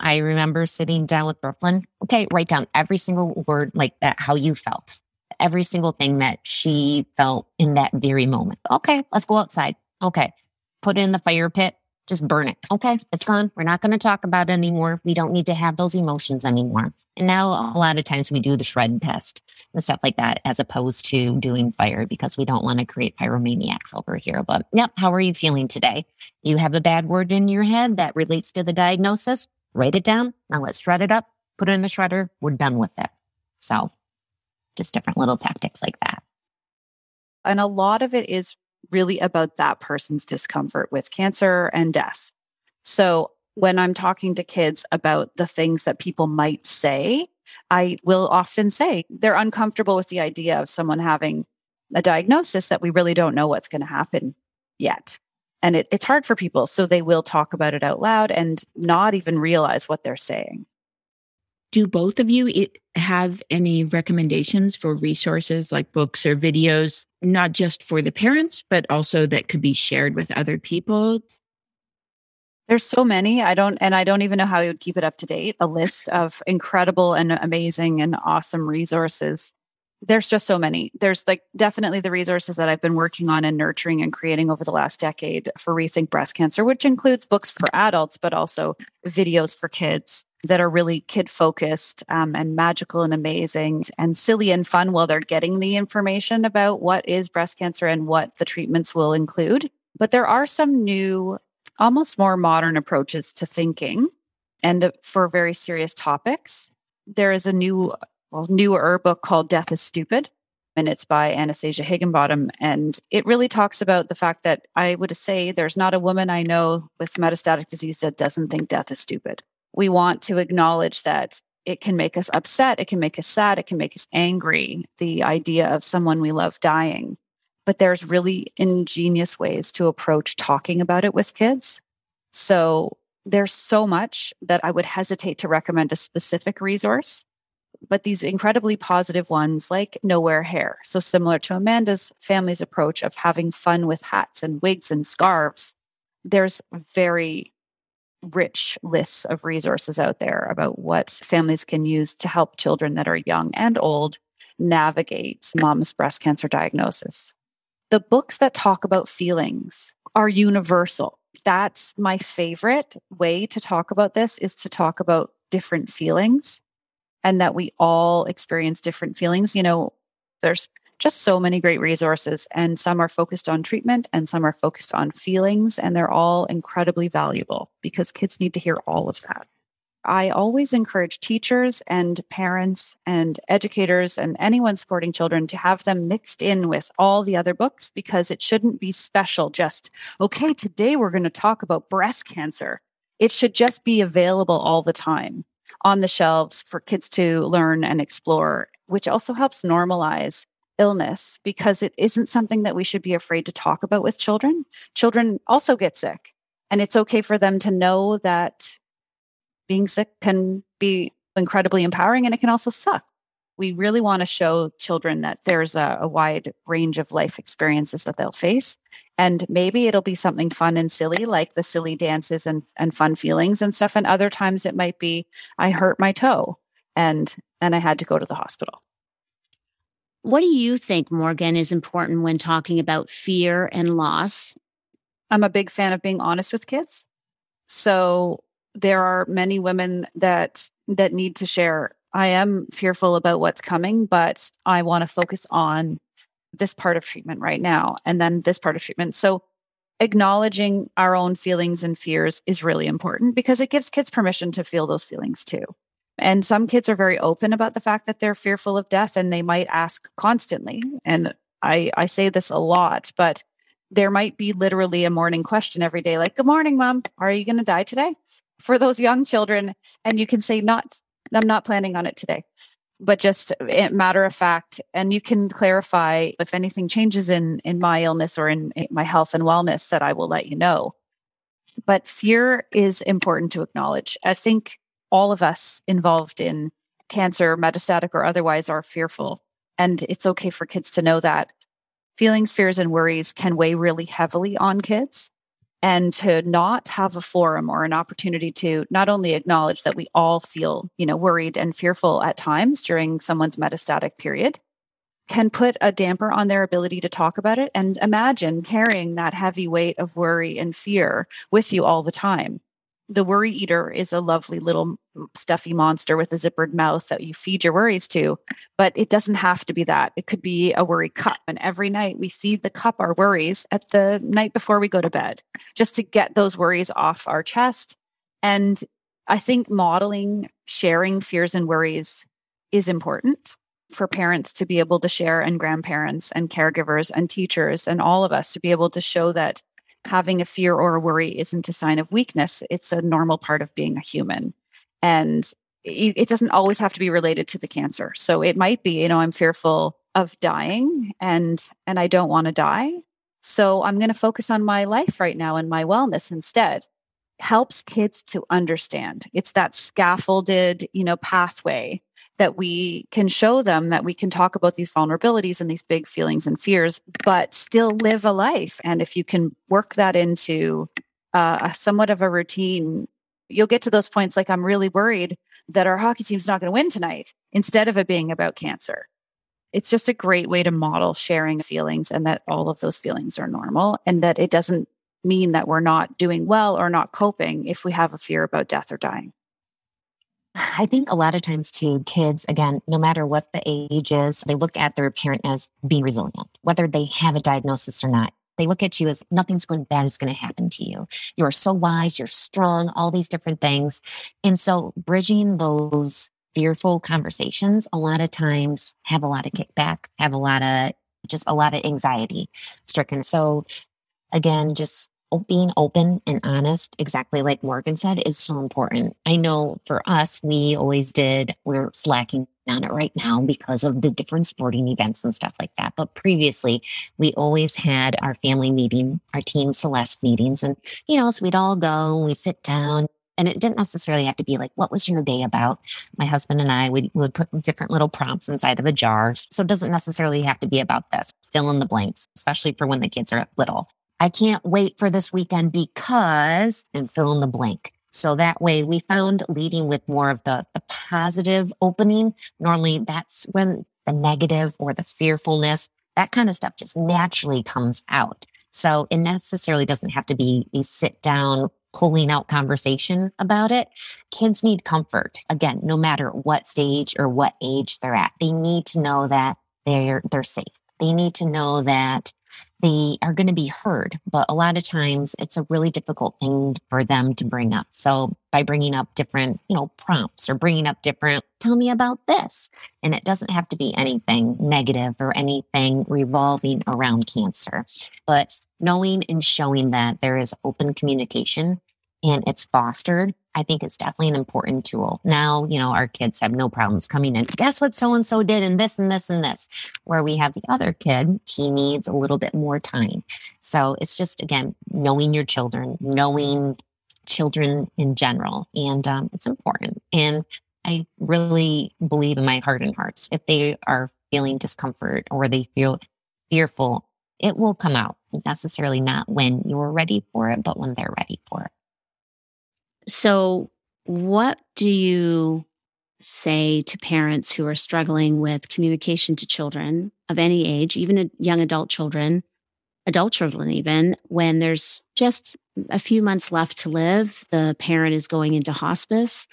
I remember sitting down with Brooklyn. Okay, write down every single word like that, how you felt, every single thing that she felt in that very moment. Okay, let's go outside. Okay, put it in the fire pit, just burn it. Okay, it's gone. We're not going to talk about it anymore. We don't need to have those emotions anymore. And now a lot of times we do the shred test and stuff like that, as opposed to doing fire because we don't want to create pyromaniacs over here. But yep, how are you feeling today? You have a bad word in your head that relates to the diagnosis write it down. Now let's shred it up, put it in the shredder. We're done with it. So just different little tactics like that. And a lot of it is really about that person's discomfort with cancer and death. So when I'm talking to kids about the things that people might say, I will often say they're uncomfortable with the idea of someone having a diagnosis that we really don't know what's going to happen yet and it, it's hard for people so they will talk about it out loud and not even realize what they're saying. Do both of you have any recommendations for resources like books or videos not just for the parents but also that could be shared with other people? There's so many. I don't and i don't even know how we would keep it up to date. A list of incredible and amazing and awesome resources there's just so many. There's like definitely the resources that I've been working on and nurturing and creating over the last decade for Rethink Breast Cancer, which includes books for adults, but also videos for kids that are really kid focused um, and magical and amazing and silly and fun while they're getting the information about what is breast cancer and what the treatments will include. But there are some new, almost more modern approaches to thinking and for very serious topics. There is a new newer book called Death is Stupid. And it's by Anastasia Higginbotham. And it really talks about the fact that I would say there's not a woman I know with metastatic disease that doesn't think death is stupid. We want to acknowledge that it can make us upset, it can make us sad, it can make us angry, the idea of someone we love dying. But there's really ingenious ways to approach talking about it with kids. So there's so much that I would hesitate to recommend a specific resource but these incredibly positive ones like nowhere hair. So similar to Amanda's family's approach of having fun with hats and wigs and scarves. There's very rich lists of resources out there about what families can use to help children that are young and old navigate mom's breast cancer diagnosis. The books that talk about feelings are universal. That's my favorite way to talk about this is to talk about different feelings and that we all experience different feelings. You know, there's just so many great resources, and some are focused on treatment and some are focused on feelings, and they're all incredibly valuable because kids need to hear all of that. I always encourage teachers and parents and educators and anyone supporting children to have them mixed in with all the other books because it shouldn't be special. Just, okay, today we're going to talk about breast cancer. It should just be available all the time on the shelves for kids to learn and explore, which also helps normalize illness because it isn't something that we should be afraid to talk about with children. Children also get sick, and it's okay for them to know that being sick can be incredibly empowering and it can also suck. We really want to show children that there's a, a, wide range of life experiences that they'll face. And maybe it'll be something fun and silly, like the silly dances and, and fun feelings and stuff. And other times it might be, I hurt my toe and and I had to go to the hospital. What do you think, Morgan, is important when talking about fear and loss? I'm a big fan of being honest with kids. So there are many women that that need to share i am fearful about what's coming but i want to focus on this part of treatment right now and then this part of treatment. So acknowledging our own feelings and fears is really important because it gives kids permission to feel those feelings too. And some kids are very open about the fact that they're fearful of death and they might ask constantly. And i i say this a lot but there might be literally a morning question every day like good morning mom. Are you going to die today? For those young children and you can say not i'm not planning on it today but just matter of fact and you can clarify if anything changes in in my illness or in my health and wellness that i will let you know. But fear is important to acknowledge. I think all of us involved in cancer metastatic or otherwise are fearful and it's okay for kids to know that. Feelings fears and worries can weigh really heavily on kids and to not have a forum or an opportunity to not only acknowledge that we all feel you know worried and fearful at times during someone's metastatic period can put a damper on their ability to talk about it and imagine carrying that heavy weight of worry and fear with you all the time the worry eater is a lovely little stuffy monster with a zippered mouth that you feed your worries to. But it doesn't have to be that. It could be a worry cup. And every night we feed the cup our worries at the night before we go to bed, just to get those worries off our chest. And I think modeling sharing fears and worries is important for parents to be able to share and grandparents and caregivers and teachers and all of us to be able to show that having a fear or a worry isn't a sign of weakness. It's a normal part of being a human. And it doesn't always have to be related to the cancer. So it might be, you know, I'm fearful of dying and and I don't want to die. So I'm going to focus on my life right now and my wellness instead helps kids to understand. It's that scaffolded, you know, pathway that we can show them that we can talk about these vulnerabilities and these big feelings and fears, but still live a life. And if you can work that into uh, a somewhat of a routine, you'll get to those points like I'm really worried that our hockey team's not going to win tonight instead of it being about cancer. It's just a great way to model sharing feelings and that all of those feelings are normal and that it doesn't mean that we're not doing well or not coping if we have a fear about death or dying. I think a lot of times too, kids, again, no matter what the age is, they look at their parent as being resilient, whether they have a diagnosis or not. They look at you as nothing's going bad is going to happen to you. You are so wise, you're strong, all these different things. And so bridging those fearful conversations a lot of times have a lot of kickback, have a lot of just a lot of anxiety stricken. So again, just being open and honest, exactly like Morgan said, is so important. I know for us, we always did, we're slacking on it right now because of the different sporting events and stuff like that. But previously, we always had our family meeting, our team Celeste meetings. And, you know, so we'd all go we sit down. And it didn't necessarily have to be like, what was your day about? My husband and I would, would put different little prompts inside of a jar. So it doesn't necessarily have to be about this. Fill in the blanks, especially for when the kids are little. I can't wait for this weekend because, and fill in the blank. So that way we found leading with more of the, the positive opening. Normally that's when the negative or the fearfulness, that kind of stuff just naturally comes out. So it necessarily doesn't have to be a sit down, pulling out conversation about it. Kids need comfort. Again, no matter what stage or what age they're at, they need to know that they're, they're safe. They need to know that they are going to be heard, but a lot of times it's a really difficult thing for them to bring up. So by bringing up different, you know, prompts or bringing up different, tell me about this. And it doesn't have to be anything negative or anything revolving around cancer, but knowing and showing that there is open communication and it's fostered, I think it's definitely an important tool. Now, you know, our kids have no problems coming in. Guess what so and so did and this and this and this. Where we have the other kid, he needs a little bit more time. So it's just, again, knowing your children, knowing children in general. And um, it's important. And I really believe in my heart and hearts. If they are feeling discomfort or they feel fearful, it will come out necessarily not when you're ready for it, but when they're ready for it. So, what do you say to parents who are struggling with communication to children of any age, even young adult children, adult children, even when there's just a few months left to live, the parent is going into hospice.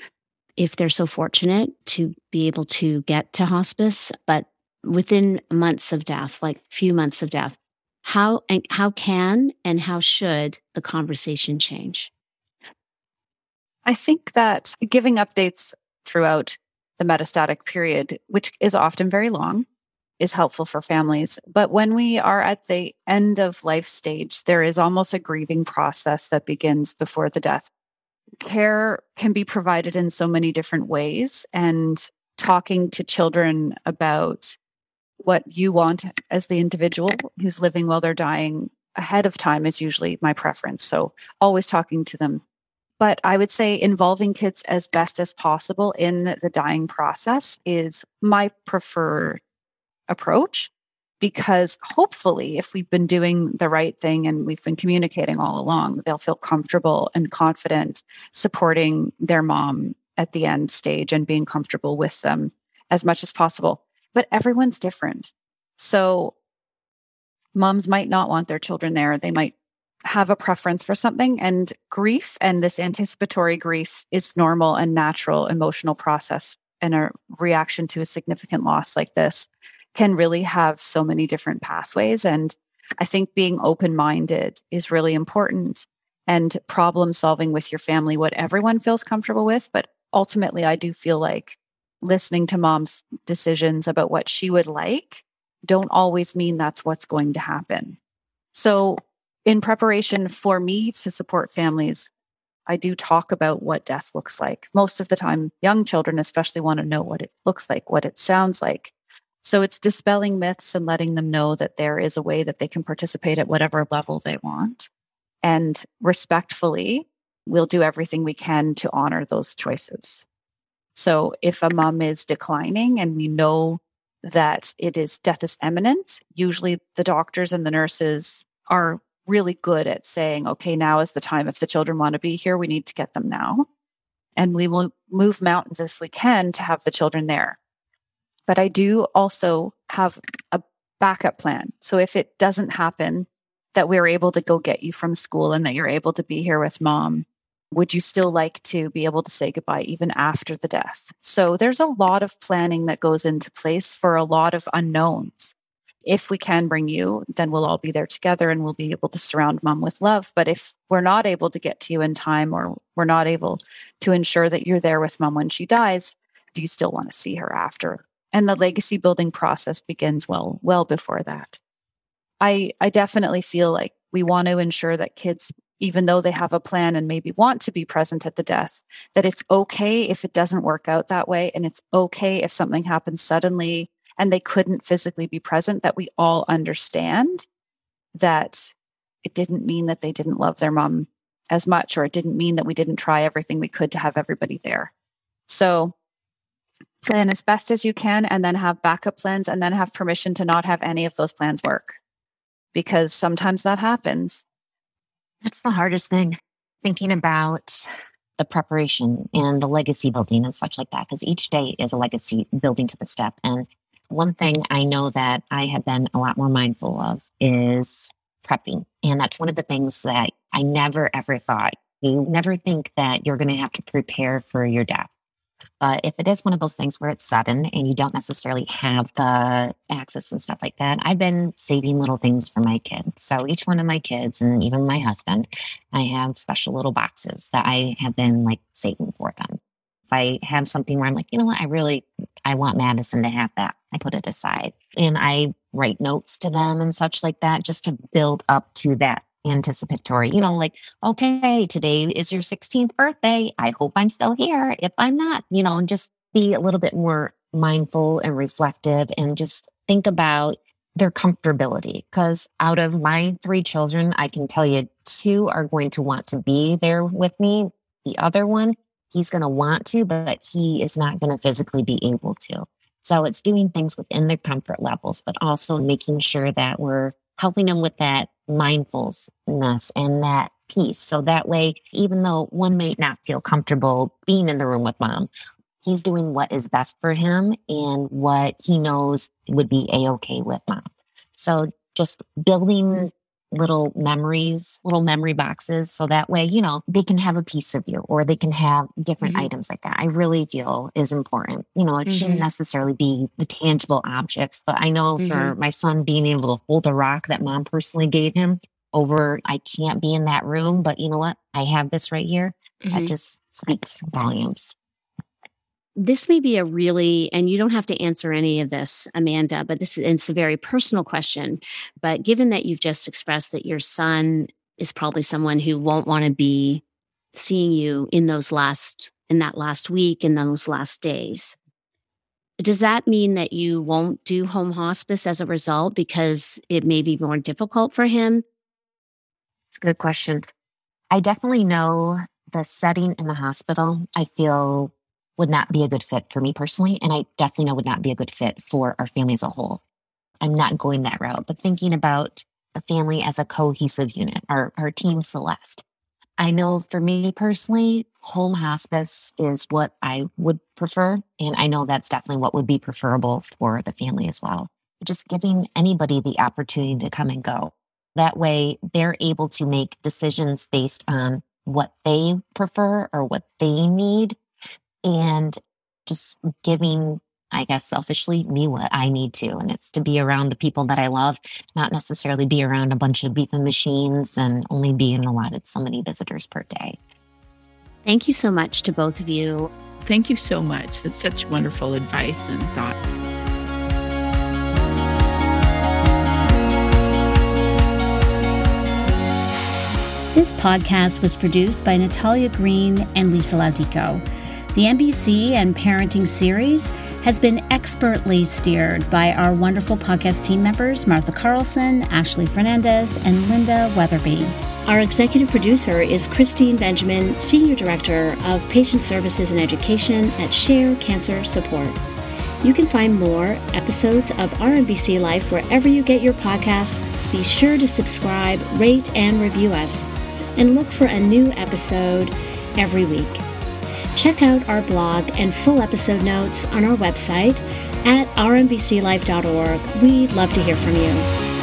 If they're so fortunate to be able to get to hospice, but within months of death, like few months of death, how and how can and how should the conversation change? I think that giving updates throughout the metastatic period, which is often very long, is helpful for families. But when we are at the end of life stage, there is almost a grieving process that begins before the death. Care can be provided in so many different ways, and talking to children about what you want as the individual who's living while they're dying ahead of time is usually my preference. So, always talking to them but I would say involving kids as best as possible in the dying process is my preferred approach because hopefully if we've been doing the right thing and we've been communicating all along they'll feel comfortable and confident supporting their mom at the end stage and being comfortable with them as much as possible. But everyone's different. So moms might not want their children there. They might have a preference for something and grief and this anticipatory grief is normal and natural emotional process and a reaction to a significant loss like this can really have so many different pathways and i think being open minded is really important and problem solving with your family what everyone feels comfortable with but ultimately i do feel like listening to mom's decisions about what she would like don't always mean that's what's going to happen. So in preparation for me to support families, I do talk about what death looks like. Most of the time, young children especially want to know what it looks like, what it sounds like. So it's dispelling myths and letting them know that there is a way that they can participate at whatever level they want. And respectfully, we'll do everything we can to honor those choices. So if a mom is declining and we know that it is death is imminent, usually the doctors and the nurses are really good at saying, okay, now is the time. If the children want to be here, we need to get them now. And we will move mountains if we can to have the children there. But I do also have a backup plan. So if it doesn't happen, that we're able to go get you from school and that you're able to be here with mom, would you still like to be able to say goodbye even after the death? So there's a lot of planning that goes into place for a lot of unknowns if we can bring you, then we'll all be there together and we'll be able to surround mom with love. But if we're not able to get to you in time or we're not able to ensure that you're there with mom when she dies, do you still want to see her after? And the legacy building process begins well, well before that. I, I definitely feel like we want to ensure that kids, even though they have a plan and maybe want to be present at the death, that it's okay if it doesn't work out that way. And it's okay if something happens suddenly and they couldn't physically be present, that we all understand that it didn't mean that they didn't love their mom as much, or it didn't mean that we didn't try everything we could to have everybody there. So plan as best as you can and then have backup plans and then have permission to not have any of those plans work because sometimes that happens. That's the hardest thing thinking about the preparation and the legacy building and such like that because each day is a legacy building to the step and one thing I know that I have been a lot more mindful of is prepping. And that's one of the things that I never ever thought. You never think that you're going to have to prepare for your death. But if it is one of those things where it's sudden and you don't necessarily have the access and stuff like that, I've been saving little things for my kids. So each one of my kids and even my husband, I have special little boxes that I have been like saving for them. If I have something where I'm like, you know what, I really, I want Madison to have that, I put it aside and I write notes to them and such like that just to build up to that anticipatory, you know, like, okay, today is your 16th birthday. I hope I'm still here. If I'm not, you know, and just be a little bit more mindful and reflective and just think about their comfortability. Because out of my three children, I can tell you two are going to want to be there with me. The other one, he's going to want to, but he is not going to physically be able to. So it's doing things within their comfort levels, but also making sure that we're helping them with that mindfulness and that peace. So that way, even though one may not feel comfortable being in the room with mom, he's doing what is best for him and what he knows would be a okay with mom. So just building little memories, little memory boxes. So that way, you know, they can have a piece of you or they can have different mm-hmm. items like that. I really feel is important. You know, it mm-hmm. shouldn't necessarily be the tangible objects, but I know mm-hmm. for my son being able to hold a rock that mom personally gave him over, I can't be in that room, but you know what? I have this right here. That mm-hmm. just speaks volumes this may be a really, and you don't have to answer any of this, Amanda, but this is it's a very personal question. But given that you've just expressed that your son is probably someone who won't want to be seeing you in those last, in that last week, in those last days, does that mean that you won't do home hospice as a result because it may be more difficult for him? It's a good question. I definitely know the setting in the hospital. I feel would not be a good fit for me personally. And I definitely know would not be a good fit for our family as a whole. I'm not going that route, but thinking about the family as a cohesive unit, our, our team Celeste. I know for me personally, home hospice is what I would prefer. And I know that's definitely what would be preferable for the family as well. Just giving anybody the opportunity to come and go. That way they're able to make decisions based on what they prefer or what they need and just giving I guess selfishly me what I need to. And it's to be around the people that I love, not necessarily be around a bunch of beeping machines and only being allotted so many visitors per day. Thank you so much to both of you. Thank you so much. That's such wonderful advice and thoughts. This podcast was produced by Natalia Green and Lisa Laudico. The MBC and Parenting series has been expertly steered by our wonderful podcast team members Martha Carlson, Ashley Fernandez, and Linda Weatherby. Our executive producer is Christine Benjamin, Senior Director of Patient Services and Education at Share Cancer Support. You can find more episodes of Our MBC Life wherever you get your podcasts. Be sure to subscribe, rate, and review us, and look for a new episode every week. Check out our blog and full episode notes on our website at ourmbclife.org. We'd love to hear from you.